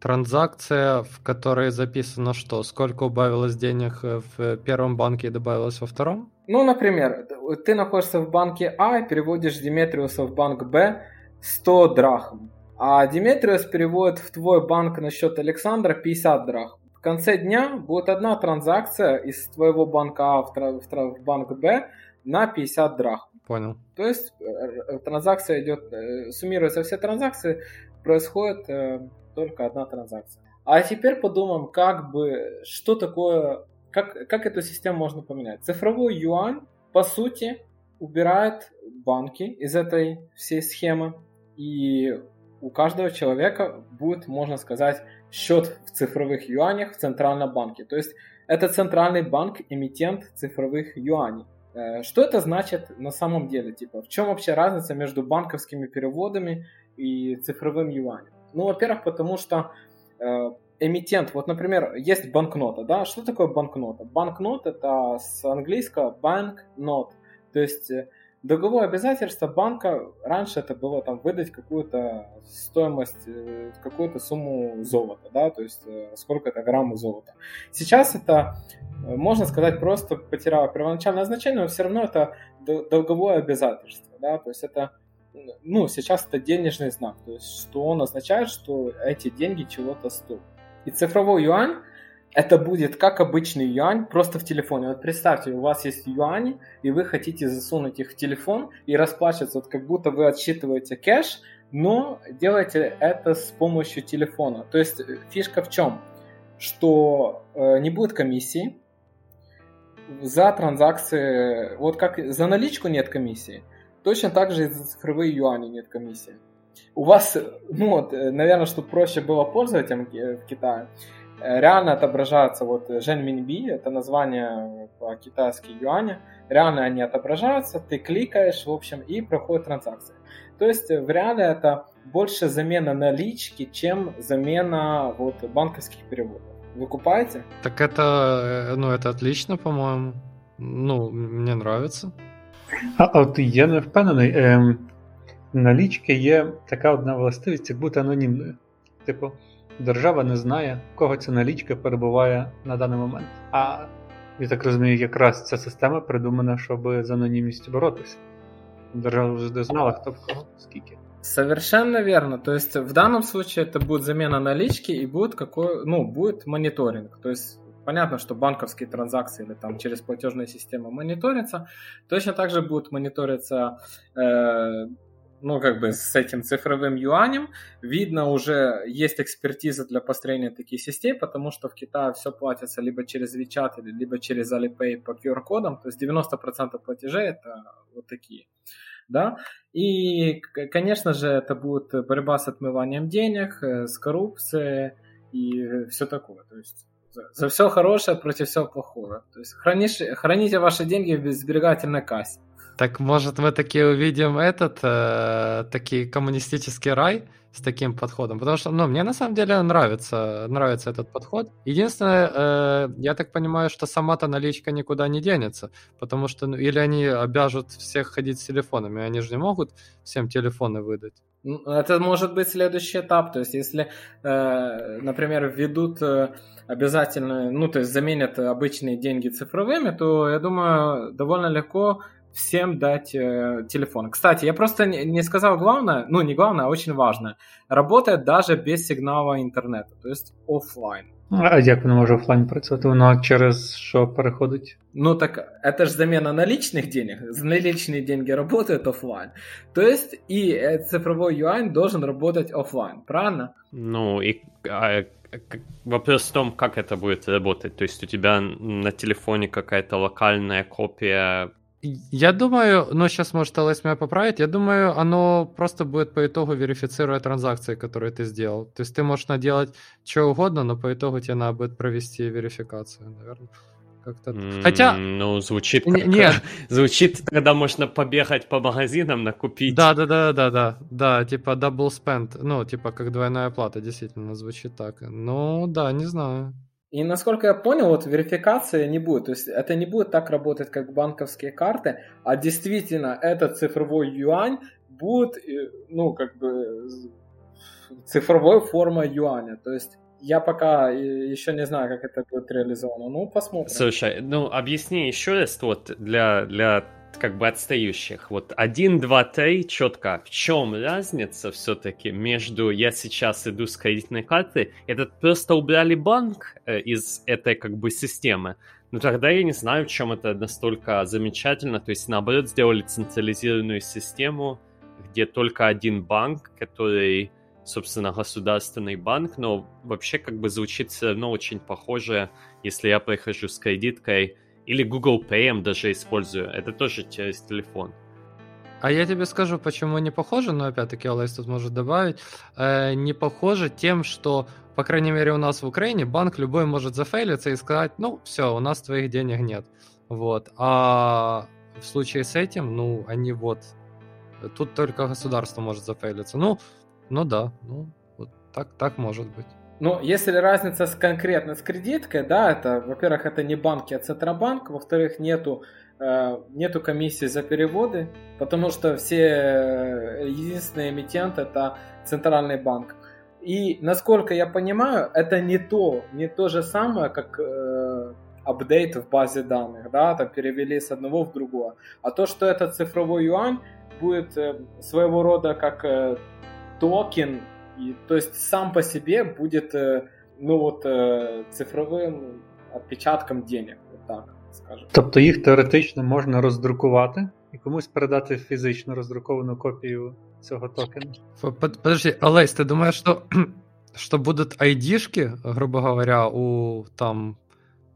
транзакция, в которой записано что? Сколько убавилось денег в первом банке и добавилось во втором? Ну, например, ты находишься в банке А и переводишь Диметриуса в банк Б 100 драхм. А Диметриус переводит в твой банк на счет Александра 50 драхм конце дня будет одна транзакция из твоего банка А в, в, в банк Б на 50 драхм. Понял. То есть э, э, транзакция идет, э, суммируются все транзакции, происходит только одна транзакция. А теперь подумаем, как бы, что такое, как, как эту систему можно поменять. Цифровой юань по сути, убирает банки из этой всей схемы, и у каждого человека будет, можно сказать, счет в цифровых юанях в Центральном банке. То есть это Центральный банк, эмитент цифровых юаней. Э, что это значит на самом деле? Типа, в чем вообще разница между банковскими переводами и цифровым юанем? Ну, во-первых, потому что э, эмитент, вот, например, есть банкнота, да? Что такое банкнота? Банкнот это с английского note, то есть э, Долговое обязательство банка раньше это было там выдать какую-то стоимость, э, какую-то сумму золота, да, то есть э, сколько это граммов золота. Сейчас это, э, можно сказать, просто потеряло первоначальное значение, но все равно это долговое обязательство, да, то есть это, ну, сейчас это денежный знак, то есть что он означает, что эти деньги чего-то стоят. И цифровой юань это будет как обычный юань, просто в телефоне. Вот представьте, у вас есть юани, и вы хотите засунуть их в телефон и расплачиваться, вот как будто вы отсчитываете кэш, но делаете это с помощью телефона. То есть э, фишка в чем? Что э, не будет комиссии за транзакции, вот как за наличку нет комиссии, точно так же и за цифровые юани нет комиссии. У вас, ну вот, э, наверное, чтобы проще было пользователям э, в Китае, Э, реально отображаются, вот Жен Минби, это название по-китайски юаня, реально они отображаются, ты кликаешь, в общем, и проходит транзакция. То есть в реале это больше замена налички, чем замена вот банковских переводов. Вы купаете? Так это, э, ну, это отлично, по-моему. Ну, мне нравится. А от я не впевнений. Ем, налічки є така одна властивість, як бути анонімною. Типу, Держава не знає, в кого ця налічка перебуває на даний момент. А я так розумію, якраз ця система придумана, щоб з анонімністю боротися. Держава завжди знала, кто в кого, скільки. Совершенно верно. То есть в данном случае это будет замена налички и будет какой, ну, будет мониторинг. То есть понятно, что банковские транзакции или там через платежные системы мониторятся. Точно так же будут мониториться э, ну, как бы с этим цифровым юанем. Видно, уже есть экспертиза для построения таких систем, потому что в Китае все платится либо через WeChat, либо через Alipay по QR-кодам. То есть 90% платежей это вот такие. Да? И, конечно же, это будет борьба с отмыванием денег, э, с коррупцией и все такое. То есть за, все хорошее против всего плохого. То есть храните ваши деньги в сберегательной кассе. Так может мы таки увидим этот, э, такой коммунистический рай с таким подходом? Потому что, ну, мне на самом деле нравится, нравится этот подход. Единственное, э, я так понимаю, что сама-то наличка никуда не денется, потому что, ну, или они обяжут всех ходить с телефонами, они же не могут всем телефоны выдать. Ну, это может быть следующий этап. То есть, если, э, например, введут э, обязательно, ну, то есть заменят обычные деньги цифровыми, то я думаю, довольно легко всем дать э, телефон. Кстати, я просто не, не сказал главное, ну не главное, а очень важное. Работает даже без сигнала интернета, то есть офлайн. А як воно може офлайн працювати? Воно через що переходить? Ну так это же замена наличных денег. Наличные деньги работают офлайн. То есть и э, цифровой юань должен работать офлайн, правильно? Ну и а, вопрос в том, как это будет работать. То есть у тебя на телефоне какая-то локальная копия я думаю, ну сейчас может Алэс меня поправить, я думаю, оно просто будет по итогу верифицируя транзакции, которые ты сделал. То есть ты можешь наделать что угодно, но по итогу тебе надо будет провести верификацию, наверное. Как-то... Хотя... Ну, звучит как... Нет. звучит, когда можно побегать по магазинам, накупить. Да, да, да, да, да, да, типа double spend, ну, типа как двойная плата, действительно, звучит так. Ну, да, не знаю. И насколько я понял, вот верификации не будет. То есть это не будет так работать, как банковские карты, а действительно этот цифровой юань будет, э, ну, как бы цифровой формой юаня. То есть я пока еще не знаю, как это будет реализовано. Ну, посмотрим. Слушай, ну объясни еще раз вот для, для как бы отстающих. Вот 1, 2, 3, четко. В чем разница все-таки между я сейчас иду с кредитной карты, этот просто убрали банк э, из этой как бы системы. Ну тогда я не знаю, в чем это настолько замечательно. То есть наоборот сделали централизированную систему, где только один банк, который, собственно, государственный банк, но вообще как бы звучит все равно очень похоже, если я прихожу с кредиткой Или Google Pay даже использую. Это тоже через телефон. А я тебе скажу, почему не похоже, но опять-таки Алайс тут может добавить. Э, не похоже тем, что, по крайней мере, у нас в Украине банк любой может зафейлиться и сказать, ну, все, у нас твоих денег нет. Вот. А в случае с этим, ну, они вот... Тут только государство может зафейлиться. Ну, ну да, ну, вот так, так может быть. Ну, если разница с конкретно с кредиткой, да, это, во-первых, это не банки, а Центробанк, во-вторых, нету Э, нету комиссии за переводы, потому что все э, единственный эмитент это центральный банк. И насколько я понимаю, это не то, не то же самое, как э, в базе данных, да, там перевели с одного в другое. А то, что этот цифровой юань будет э, своего рода как э, токен, и, то есть сам по себе будет, э, ну вот, э, цифровым отпечатком денег, вот так скажемо. Тобто їх теоретично можна роздрукувати і комусь передати фізично роздруковану копію цього токена. Подожди, Олесь, ты думаешь, что, что будут айдишки, грубо говоря, у там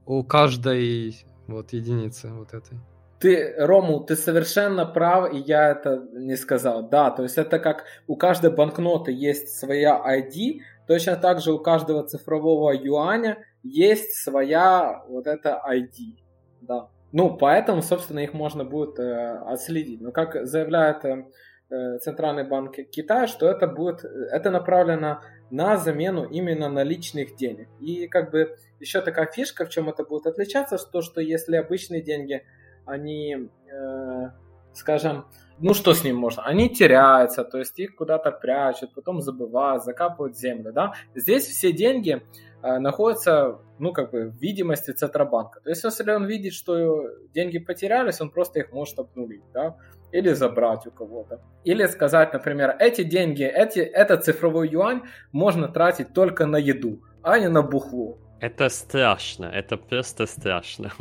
у каждой вот единицы вот этой? Ты, Рому, ты совершенно прав, и я это не сказал. Да, то есть это как у каждой банкноты есть своя ID, точно так же у каждого цифрового юаня есть своя вот эта ID да. Ну, поэтому, собственно, их можно будет э, отследить. Но как заявляет э, э, Центральный банк Китая, что это будет, это направлено на замену именно наличных денег. И как бы еще такая фишка, в чем это будет отличаться, то, что если обычные деньги, они, э, скажем, ну что с ним можно? Они теряются, то есть их куда-то прячут, потом забывают, закапывают в землю, да? Здесь все деньги э, находятся, ну, как бы, в видимости Центробанка. То есть, если он видит, что деньги потерялись, он просто их может обнулить, да? Или забрать у кого-то. Или сказать, например, эти деньги, эти, этот цифровой юань можно тратить только на еду, а не на бухло. Это страшно, это просто страшно.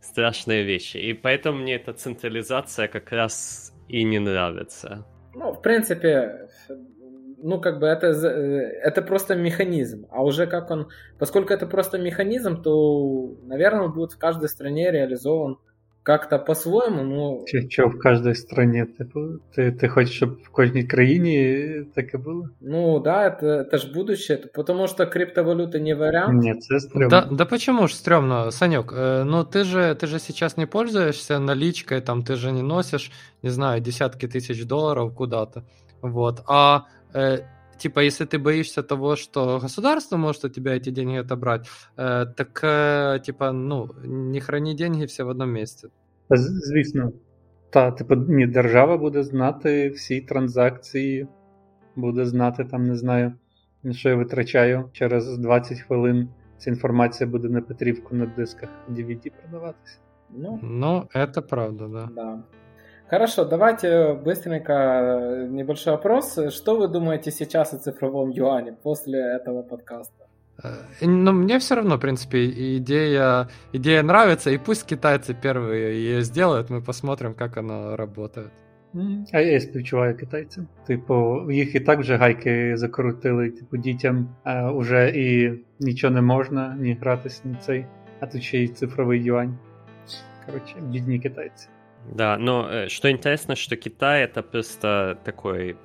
Страшные вещи. И поэтому мне эта централизация как раз и не нравится. Ну, в принципе, ну, как бы это, это просто механизм. А уже как он... Поскольку это просто механизм, то, наверное, будет в каждой стране реализован как-то по-своєму, ну. Чи що в кожній стране? Типу, ти, ти хочеш, щоб в кожній країні таке було? Ну да, это, это ж будущее, потому что криптовалюта не вариант. Нет, это стрёмно. Да, да почему ж стрёмно, Санек? Э, ну ты же, ты же сейчас не пользуешься наличкой, там ты же не носишь, не знаю, десятки тысяч долларов куда-то. Вот. А э, типа, если ты боишься того, что государство может у тебя эти деньги отобрать, э, так, э, типа, ну, не храни деньги все в одном месте. Звісно. Та, типу, ні, держава буде знати всі транзакції, буде знати, там, не знаю, на що я витрачаю. Через 20 хвилин ця інформація буде на Петрівку на дисках DVD продаватися. Ну, ну, это правда, да. да. Хорошо, давайте быстренько э, небольшой опрос. Что вы думаете сейчас о цифровом юане после этого подкаста? Э, ну, мне все равно, в принципе, идея, идея нравится, и пусть китайцы первые ее сделают, мы посмотрим, как она работает. А я співчуваю китайцям. Типу, їх і так вже гайки закрутили, типу, дітям а, уже і нічого не можна, ні гратись, ні цей, а тут ще й цифровий юань. Коротше, бідні китайці. Да, но э, что интересно, что Китай это просто такой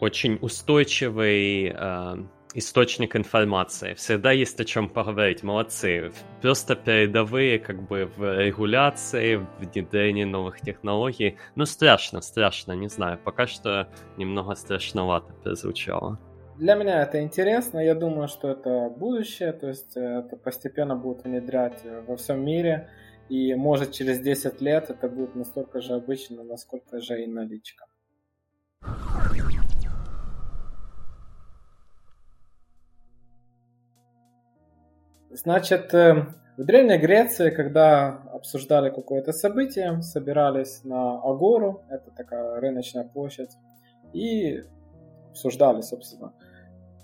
очень устойчивый э, источник информации. Всегда есть о чем поговорить. Молодцы. Просто передовые как бы в регуляции, в внедрении новых технологий. Ну, страшно, страшно, не знаю. Пока что немного страшновато прозвучало. Для меня это интересно. Я думаю, что это будущее. То есть э, это постепенно будет внедрять во всем мире. И может через 10 лет это будет настолько же обычно, насколько же и наличка. Значит, э, в Древней Греции, когда обсуждали какое-то событие, собирались на Агору, это такая рыночная площадь, и обсуждали, собственно,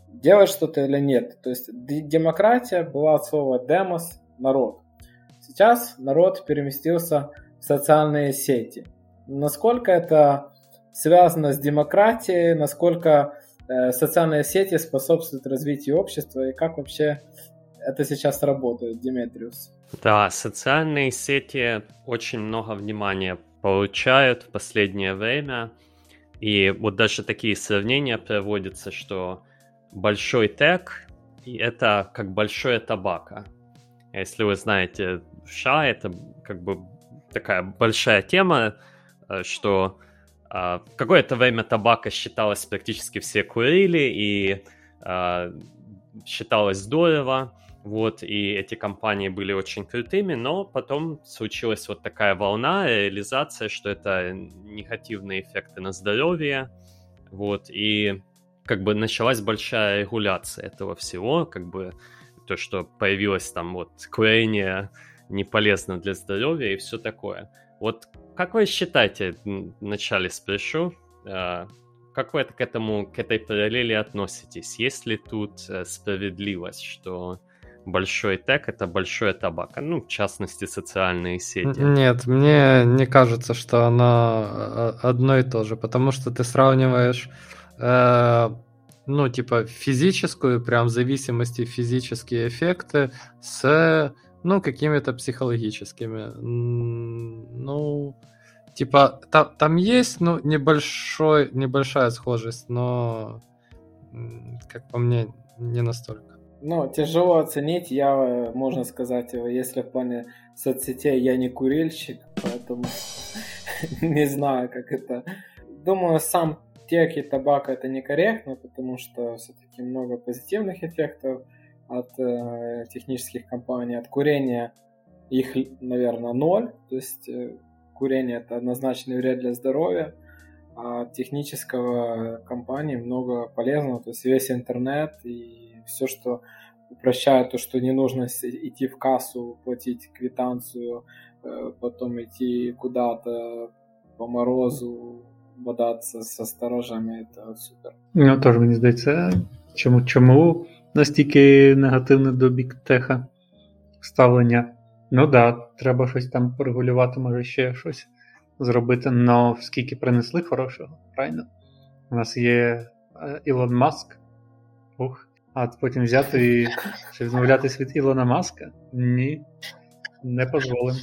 делать что-то или нет. То есть демократия была от слова демос, народ. Сейчас народ переместился в социальные сети. Насколько это связано с демократией, насколько э, социальные сети способствуют развитию общества и как вообще это сейчас работает, Диметриус? Да, социальные сети очень много внимания получают в последнее время. И вот даже такие сравнения проводятся, что большой тег – это как большое табако. Если вы знаете, США это как бы такая большая тема, э, что э, какое-то время табака считалось практически все курили, и э, считалось здорово, вот, и эти компании были очень крутыми, но потом случилась вот такая волна, реализация, что это негативные эффекты на здоровье, вот, и как бы началась большая регуляция этого всего, как бы то, что появилось там вот курение не полезно для здоровья и все такое. Вот как вы считаете, вначале спрошу, а, как вы к этому, к этой параллели относитесь? Есть ли тут э, справедливость, что большой тег это большое табак, ну, в частности, социальные сети. Нет, мне не кажется, что оно э, одно и то же, потому что ты сравниваешь, э, ну, типа, физическую, прям зависимости, физические эффекты с, ну, какими-то психологическими. Ну, типа, там, там есть, ну, небольшой, небольшая схожесть, но, как по мне, не настолько. Ну, тяжело оценить, я, можно сказать, если в плане соцсетей я не курильщик, поэтому не знаю, как это. Думаю, сам тех и табак это некорректно, потому что все-таки много позитивных эффектов от э, технических компаний, от курения их, наверное, ноль, то есть э, курение это однозначный вред для здоровья, а от технического компании много полезного, то есть весь интернет и все, что упрощает то, что не нужно идти в кассу, платить квитанцию, э, потом идти куда-то по морозу, бодатися со сторожами, це супер. Ну, теж мені здається, чому чому настільки негативне до біктеха ставлення. Ну да, треба щось там порегулювати, може ще щось зробити, але скільки принесли хорошого, правильно? У нас є е, Ілон Маск. Ух, а потім взяти і відмовлятись від Ілона Маска? Ні, не позволим.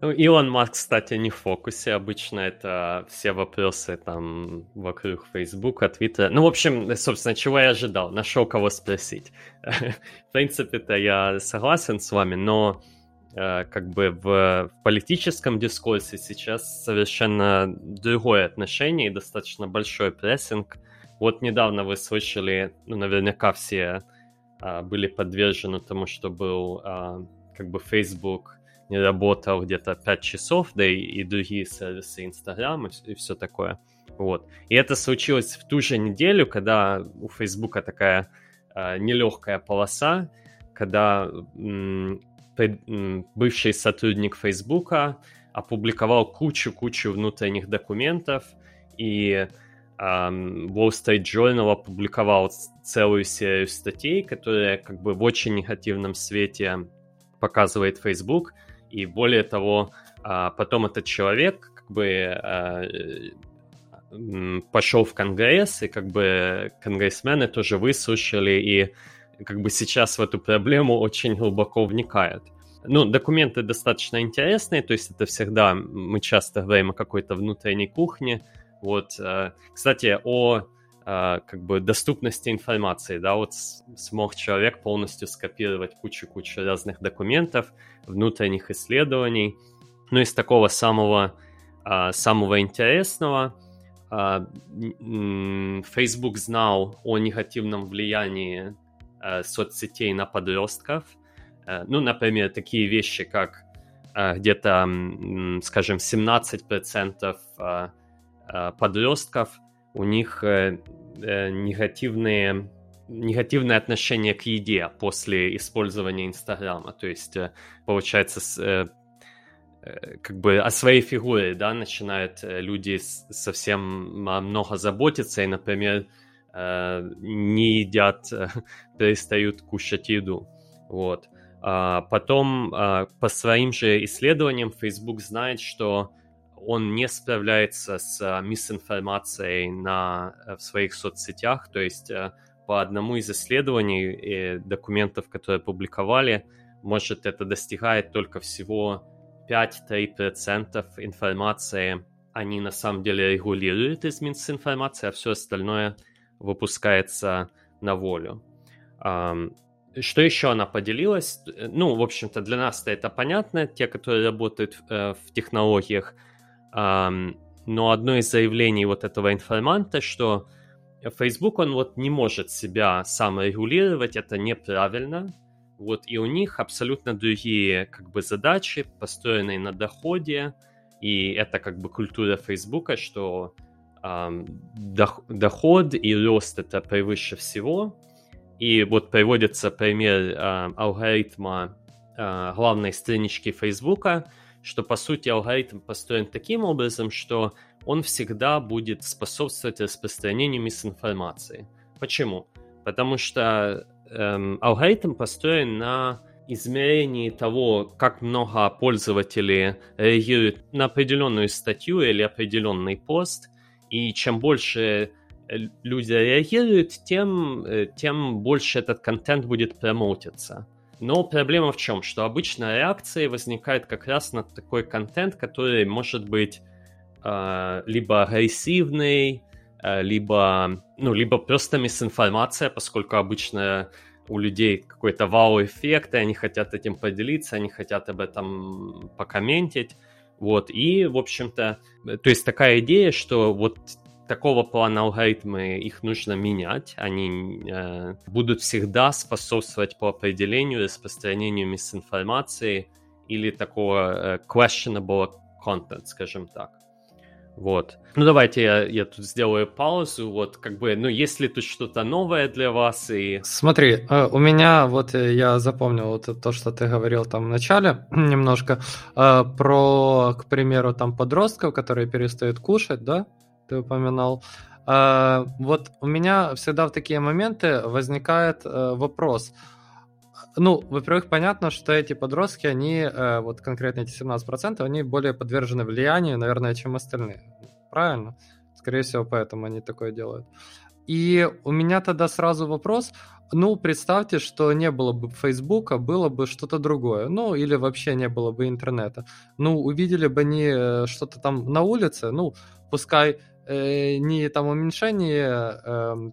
Ну, Илон Маск, кстати, не в фокусе. Обычно это все вопросы там вокруг Фейсбука, Твиттера. Ну, в общем, собственно, чего я ожидал? Нашел кого спросить. в принципе-то я согласен с вами, но э, как бы в, политическом дискурсе сейчас совершенно другое отношение и достаточно большой прессинг вот недавно вы слышали, ну, наверняка все а, были подвержены тому, что был а, как бы Facebook работал где-то 5 часов, да и, и другие сервисы Instagram и, и все такое. Вот. И это случилось в ту же неделю, когда у Фейсбука такая а, нелегкая полоса, когда м, пред, м, бывший сотрудник Фейсбука опубликовал кучу-кучу внутренних документов, и Wall Street Journal опубликовал целую серию статей, которые как бы в очень негативном свете показывает Facebook, и более того, а, потом этот человек как бы а, пошел в Конгресс, и как бы конгрессмены тоже выслушали, и как бы сейчас в эту проблему очень глубоко вникают. Ну, документы достаточно интересные, то есть это всегда, мы часто говорим о какой-то внутренней кухне, вот, э, кстати, о э, как бы доступности информации, да, вот смог человек полностью скопировать кучу-кучу разных документов, внутренних исследований. Ну, из такого самого, э, самого интересного, Facebook знал о негативном влиянии соцсетей на подростков. Ну, например, такие вещи, как где-то, скажем, 17% Э, подростков, у них э, э, негативные негативное отношение к еде после использования Инстаграма. То есть, получается, с, как бы о своей фигуре, да, начинают люди совсем много заботиться и, например, не едят, перестают кушать еду. Вот. А потом, по своим же исследованиям, Facebook знает, что он не справляется с а, мисинформацией на, э, в своих соцсетях, то есть э, по одному из исследований и документов, которые публиковали, может, это достигает только всего 5-3% информации они на самом деле регулируют из информации, а все остальное выпускается на волю. Что еще она поделилась? Ну, в общем-то, для нас это понятно, те, которые работают э, в технологиях. Но одно из заявлений вот этого информанта, что Facebook, он вот не может себя саморегулировать, это неправильно. Вот, и у них абсолютно другие как бы задачи, построенные на доходе, и это как бы культура Фейсбука, что эм, доход и рост это превыше всего. И вот приводится пример э, алгоритма э, главной странички Фейсбука, что по сути алгоритм построен таким образом, что он всегда будет способствовать распространению мисинформации. Почему? Потому что эм, алгоритм построен на измерении того, как много пользователей реагируют на определенную статью или определенный пост, и чем больше э, люди реагируют, тем, э, тем больше этот контент будет промоутиться. Но проблема в чем? Что обычно реакции возникают как раз на такой контент, который может быть э, либо агрессивный, э, либо, ну, либо просто мисинформация, поскольку обычно у людей какой-то вау-эффект, и они хотят этим поделиться, они хотят об этом покомментить. Вот, и, в общем-то, то есть такая идея, что вот такого плана алгоритмы, их нужно менять, они э, будут всегда способствовать по определению распространению мисинформации или такого э, questionable content, скажем так. Вот. Ну, давайте я, я тут сделаю паузу. Вот, как бы, ну, если тут что-то новое для вас и... Смотри, э, у меня, вот э, я запомнил вот то, что ты говорил там в начале немножко, э, про, к примеру, там подростков, которые перестают кушать, да, ты упоминал. Вот у меня всегда в такие моменты возникает вопрос – ну, во-первых, понятно, что эти подростки, они, э, вот конкретно эти 17%, они более подвержены влиянию, наверное, чем остальные. Правильно? Скорее всего, поэтому они такое делают. И у меня тогда сразу вопрос, ну, представьте, что не было бы Фейсбука, было бы что-то другое. Ну, или вообще не было бы интернета. Ну, увидели бы они э, что-то там на улице, ну, пускай э, не там уменьшение э,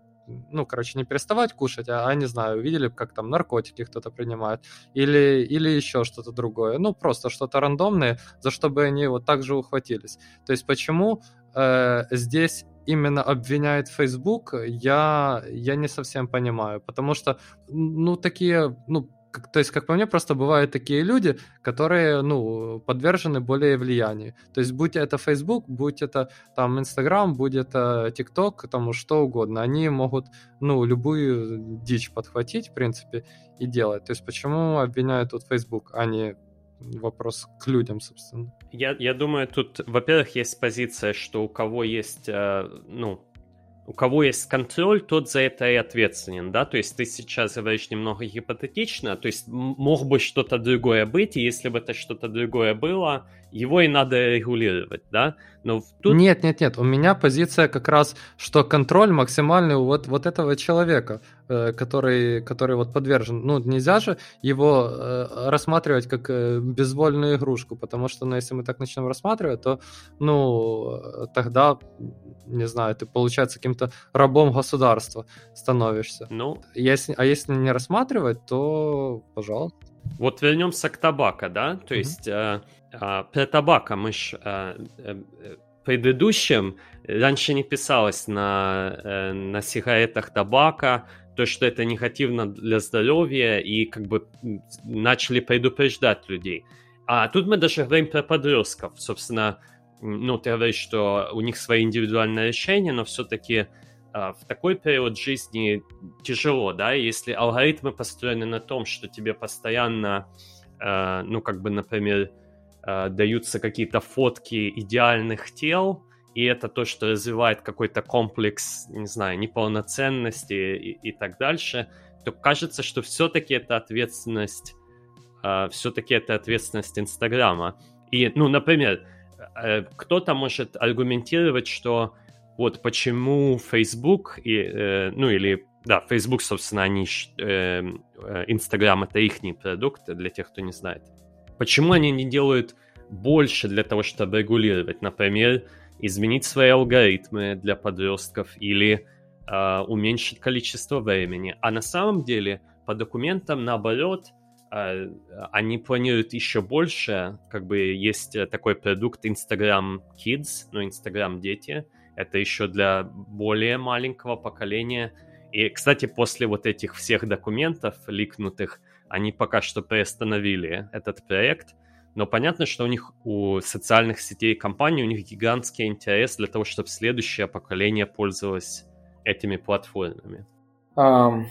ну, короче, не переставать кушать, а, а не знаю, увидели, как там наркотики кто-то принимает, или, или еще что-то другое. Ну, просто что-то рандомное, за что бы они вот так же ухватились. То есть почему э, здесь именно обвиняет Facebook, я, я не совсем понимаю, потому что, ну, такие, ну, как, то есть, как по мне, просто бывают такие люди, которые, ну, подвержены более влиянию. То есть, будь это Facebook, будь это там Instagram, будь это TikTok, там что угодно, они могут, ну, любую дичь подхватить, в принципе, и делать. То есть, почему обвиняют тут Facebook, а не вопрос к людям, собственно. Я, я думаю, тут, во-первых, есть позиция, что у кого есть, э, ну, у кого есть контроль, тот за это и ответственен, да, то есть ты сейчас говоришь немного гипотетично, то есть мог бы что-то другое быть, и если бы это что-то другое было, его и надо регулировать, да, но тут... Нет, нет, нет, у меня позиция как раз, что контроль максимальный у вот, вот этого человека, э, который, который вот подвержен, ну, нельзя же его э, рассматривать как э, безвольную игрушку, потому что, ну, если мы так начнем рассматривать, то, ну, тогда, не знаю, ты, получается, каким-то рабом государства становишься. Ну... Если, а если не рассматривать, то, пожалуйста. Вот вернемся к табака, да, то mm-hmm. есть про табака мы ж э, э, предыдущем раньше не писалось на, э, на сигаретах табака, то, что это негативно для здоровья, и как бы начали предупреждать людей. А тут мы даже говорим про подростков. Собственно, ну, ты говоришь, что у них свои индивидуальные решения, но все-таки а, в такой период жизни тяжело, да, если алгоритмы построены на том, что тебе постоянно, э, ну, как бы, например, э, даются какие-то фотки идеальных тел, и это то, что развивает какой-то комплекс, не знаю, неполноценности и, и так дальше, то кажется, что все-таки это ответственность, э, все-таки это ответственность Инстаграма. И, ну, например, э, кто-то может аргументировать, что вот почему Facebook и, э, ну или да, Facebook, собственно, они, э, Instagram это их продукт, для тех, кто не знает. Почему они не делают больше для того, чтобы регулировать? Например, изменить свои алгоритмы для подростков или э, уменьшить количество времени. А на самом деле, по документам, наоборот, э, они планируют еще больше. Как бы есть такой продукт Instagram Kids, ну, Instagram Дети. Это еще для более маленького поколения. И, кстати, после вот этих всех документов ликнутых, они пока что приостановили этот проект – но понятно, что у них, у социальных сетей компаний, у них гигантский интерес для того, чтобы следующее поколение пользовалось этими платформами. Um,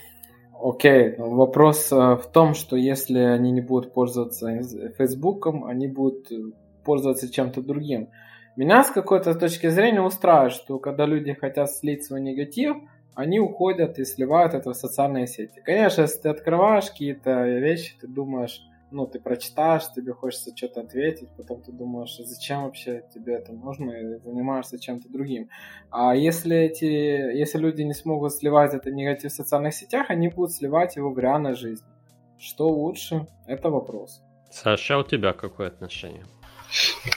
окей, okay. вопрос uh, в том, что если они не будут пользоваться Фейсбуком, они будут пользоваться чем-то другим. Меня с какой-то точки зрения устраивает, что когда люди хотят слить свой негатив, они уходят и сливают это в социальные сети. Конечно, если ты открываешь какие-то вещи, ты думаешь, ну, ты прочитаешь, тебе хочется что-то ответить, потом ты думаешь, зачем вообще тебе это нужно, и занимаешься чем-то другим. А если эти, если люди не смогут сливать это негатив в социальных сетях, они будут сливать его в реальной жизни. Что лучше? Это вопрос. Саша, а у тебя какое отношение?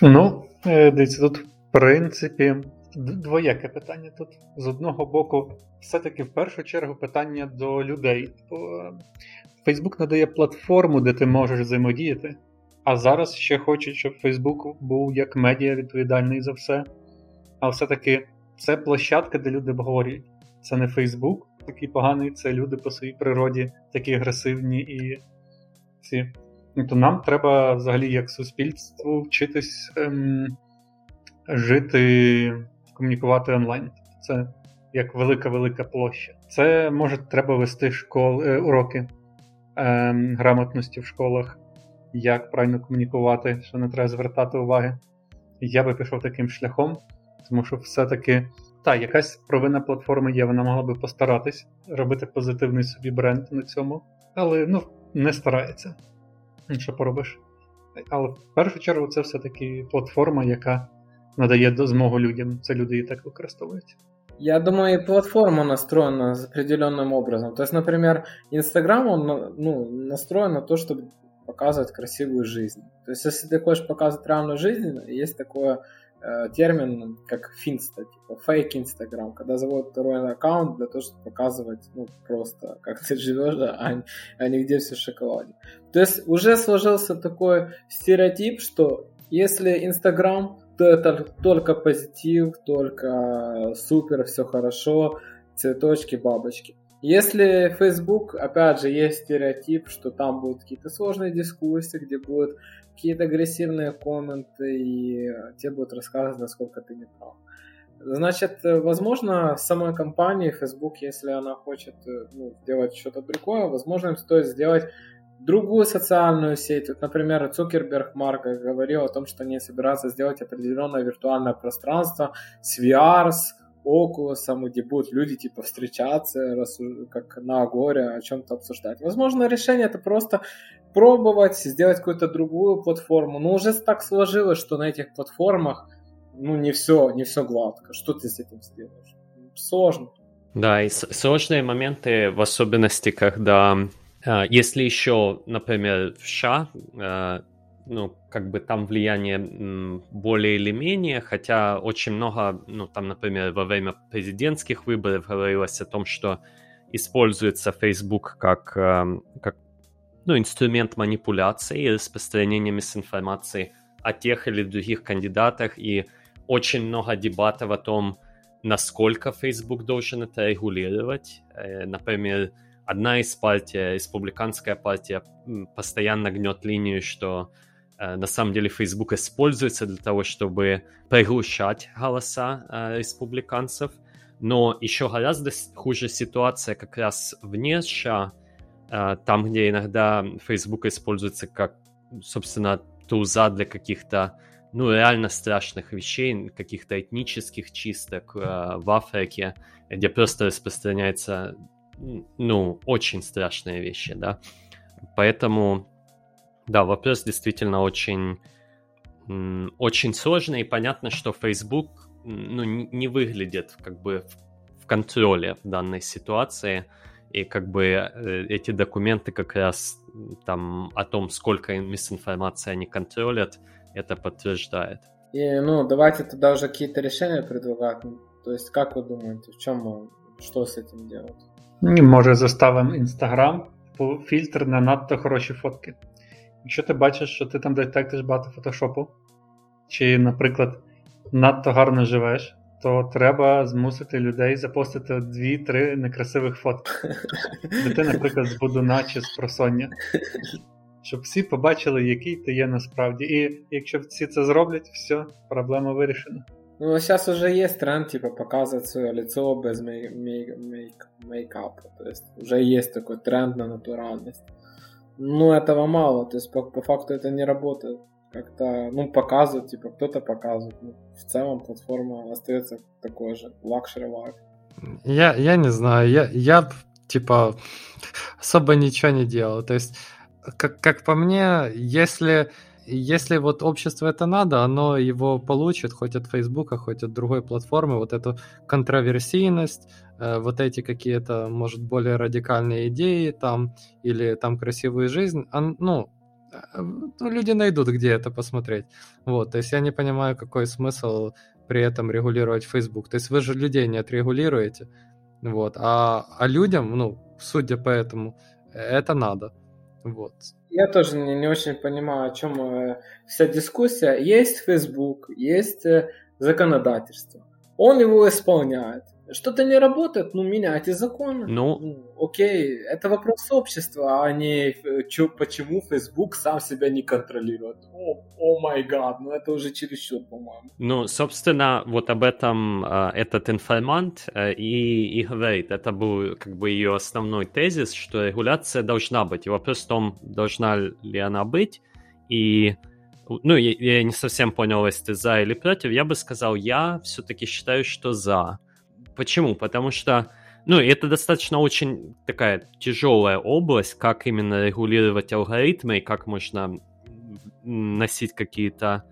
Ну, дивіться, тут, в принципі, двояке питання тут. З одного боку, все-таки в першу чергу питання до людей. Facebook надає платформу, де ти можеш взаємодіяти, а зараз ще хочуть, щоб Facebook був як медіа відповідальний за все. А все-таки це площадка, де люди обговорюють. Це не Facebook такий поганий, це люди по своїй природі такі агресивні і ці. Ну, то нам треба взагалі як суспільству вчитись ем, жити, комунікувати онлайн. Це як велика-велика площа. Це може треба вести школи, е, уроки е, грамотності в школах, як правильно комунікувати, що не треба звертати уваги. Я би пішов таким шляхом, тому що все-таки та, якась провина платформи є, вона могла би постаратись робити позитивний собі бренд на цьому, але ну, не старається. Ну, що поробиш? Але в першу чергу це все-таки платформа, яка надає змогу людям. Це люди і так використовують. Я думаю, и платформа настроена определенным образом. То есть, например, Инстаграм, он ну, настроен на то, чтобы показывать красивую жизнь. То есть, если ты хочешь показывать реальную жизнь, есть такой э, термин, как финста, типа фейк Инстаграм, когда заводят второй аккаунт для того, чтобы показывать, ну, просто, как ты живешь, а, а не где все в шоколаде. То есть, уже сложился такой стереотип, что если Инстаграм только позитив, только супер, все хорошо, цветочки, бабочки. Если Facebook, опять же, есть стереотип, что там будут какие-то сложные дискуссии, где будут какие-то агрессивные комменты, и тебе будут рассказывать, насколько ты не прав. Значит, возможно, самой компании Facebook, если она хочет ну, сделать что-то другое, возможно, им стоит сделать другую социальную сеть. Вот, например, Цукерберг Марк говорил о том, что они собираются сделать определенное виртуальное пространство с VR, с Oculus, где будут люди типа встречаться, как на горе, о чем-то обсуждать. Возможно, решение это просто пробовать, сделать какую-то другую платформу. Но уже так сложилось, что на этих платформах ну не все, не все гладко. Что ты с этим сделаешь? Сложно. Да, и сложные моменты, в особенности, когда если еще, например, в США, а, ну, как бы там влияние более или менее, хотя очень много, ну, там, например, во время президентских выборов говорилось о том, что используется Facebook как, как ну, инструмент манипуляции и распространения мисинформации о тех или других кандидатах, и очень много дебатов о том, насколько Facebook должен это регулировать. Э, например, одна из партий, республиканская партия, постоянно гнет линию, что э, на самом деле Facebook используется для того, чтобы приглушать голоса э, республиканцев. Но еще гораздо хуже ситуация как раз вне США, э, там, где иногда Facebook используется как, собственно, туза для каких-то ну, реально страшных вещей, каких-то этнических чисток э, в Африке, где просто распространяется ну, очень страшные вещи, да. Поэтому, да, вопрос действительно очень, очень сложный, и понятно, что Facebook, ну, не выглядит как бы в контроле в данной ситуации, и как бы э, эти документы как раз там о том, сколько мисинформации они контролят, это подтверждает. И, ну, давайте тогда уже какие-то решения предлагать. То есть, как вы думаете, в чем, что с этим делать? Може, заставимо Інстаграм фільтр на надто хороші фотки. Якщо ти бачиш, що ти там детектиш багато фотошопу, чи, наприклад, надто гарно живеш, то треба змусити людей запостити дві-три некрасивих фотки. Ти, наприклад, з будуна чи з просоння. Щоб всі побачили, який ти є насправді. І якщо всі це зроблять, все, проблема вирішена. Ну, сейчас уже есть тренд, типа, показывать свое лицо без мей- мей- мейк- мейкапа. То есть уже есть такой тренд на натуральность. Но этого мало, то есть по, по факту это не работает. Как-то, ну, показывают, типа, кто-то показывает. Ну, в целом платформа остается такой же, luxury life. Я, я не знаю, я, я типа особо ничего не делал. То есть, как, как по мне, если если вот общество это надо, оно его получит хоть от Фейсбука, хоть от другой платформы, вот эту контроверсийность, э, вот эти какие-то, может, более радикальные идеи там, или там красивую жизнь, ну, э, ну, люди найдут, где это посмотреть. Вот, то есть я не понимаю, какой смысл при этом регулировать Facebook. То есть вы же людей не отрегулируете, вот, а, а людям, ну, судя по этому, это надо. Вот. Я тоже не, не очень понимаю, о чем э, вся дискуссия. Есть Facebook, есть э, законодательство. Он его исполняет. Что-то не работает, ну, меняйте законы. Ну, ну окей, это вопрос общества, а не э, чё, почему Facebook сам себя не контролирует. О май гад, ну это уже чересчур, по-моему. Ну, собственно, вот об этом э, этот информант э, и, и говорит. Это был как бы ее основной тезис, что регуляция должна быть. И вопрос в том, должна ли она быть. И ну, я, я не совсем понял, если ты за или против. Я бы сказал, я все-таки считаю, что за. Почему? Потому что, ну, это достаточно очень такая тяжелая область, как именно регулировать алгоритмы и как можно носить какие-то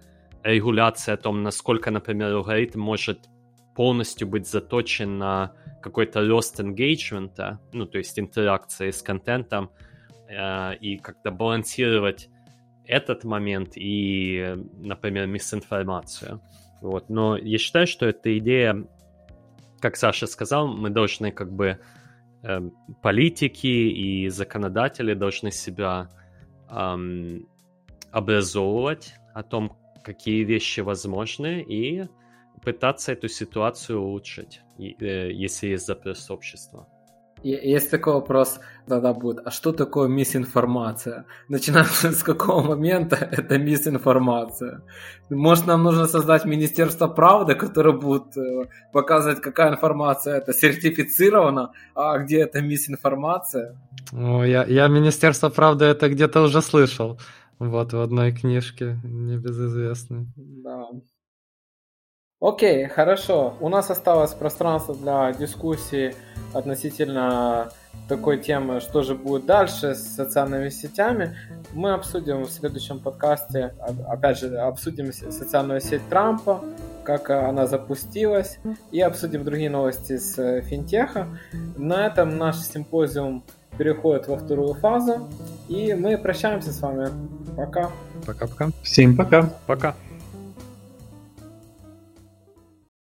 регуляции о том, насколько, например, алгоритм может полностью быть заточен на какой-то рост engagement, ну, то есть интеракции с контентом, э, и как-то балансировать этот момент и, например, мисинформацию. Вот. Но я считаю, что эта идея как Саша сказал, мы должны как бы э, политики и законодатели должны себя эм, образовывать о том, какие вещи возможны, и пытаться эту ситуацию улучшить, э, если есть запрос общества. Есть такой вопрос, тогда будет, а что такое мисинформация? Начинается с какого момента это мисинформация? Может, нам нужно создать Министерство правды, которое будет э, показывать, какая информация это сертифицирована, а где это мисинформация? О, я, я Министерство правды это где-то уже слышал. Вот в одной книжке, небезызвестной. Да. Окей, хорошо. У нас осталось пространство для дискуссии относительно такой темы, что же будет дальше с социальными сетями. Мы обсудим в следующем подкасте, опять же, обсудим социальную сеть Трампа, как она запустилась, и обсудим другие новости с финтеха. На этом наш симпозиум переходит во вторую фазу, и мы прощаемся с вами. Пока. Пока-пока. Всем пока. Пока.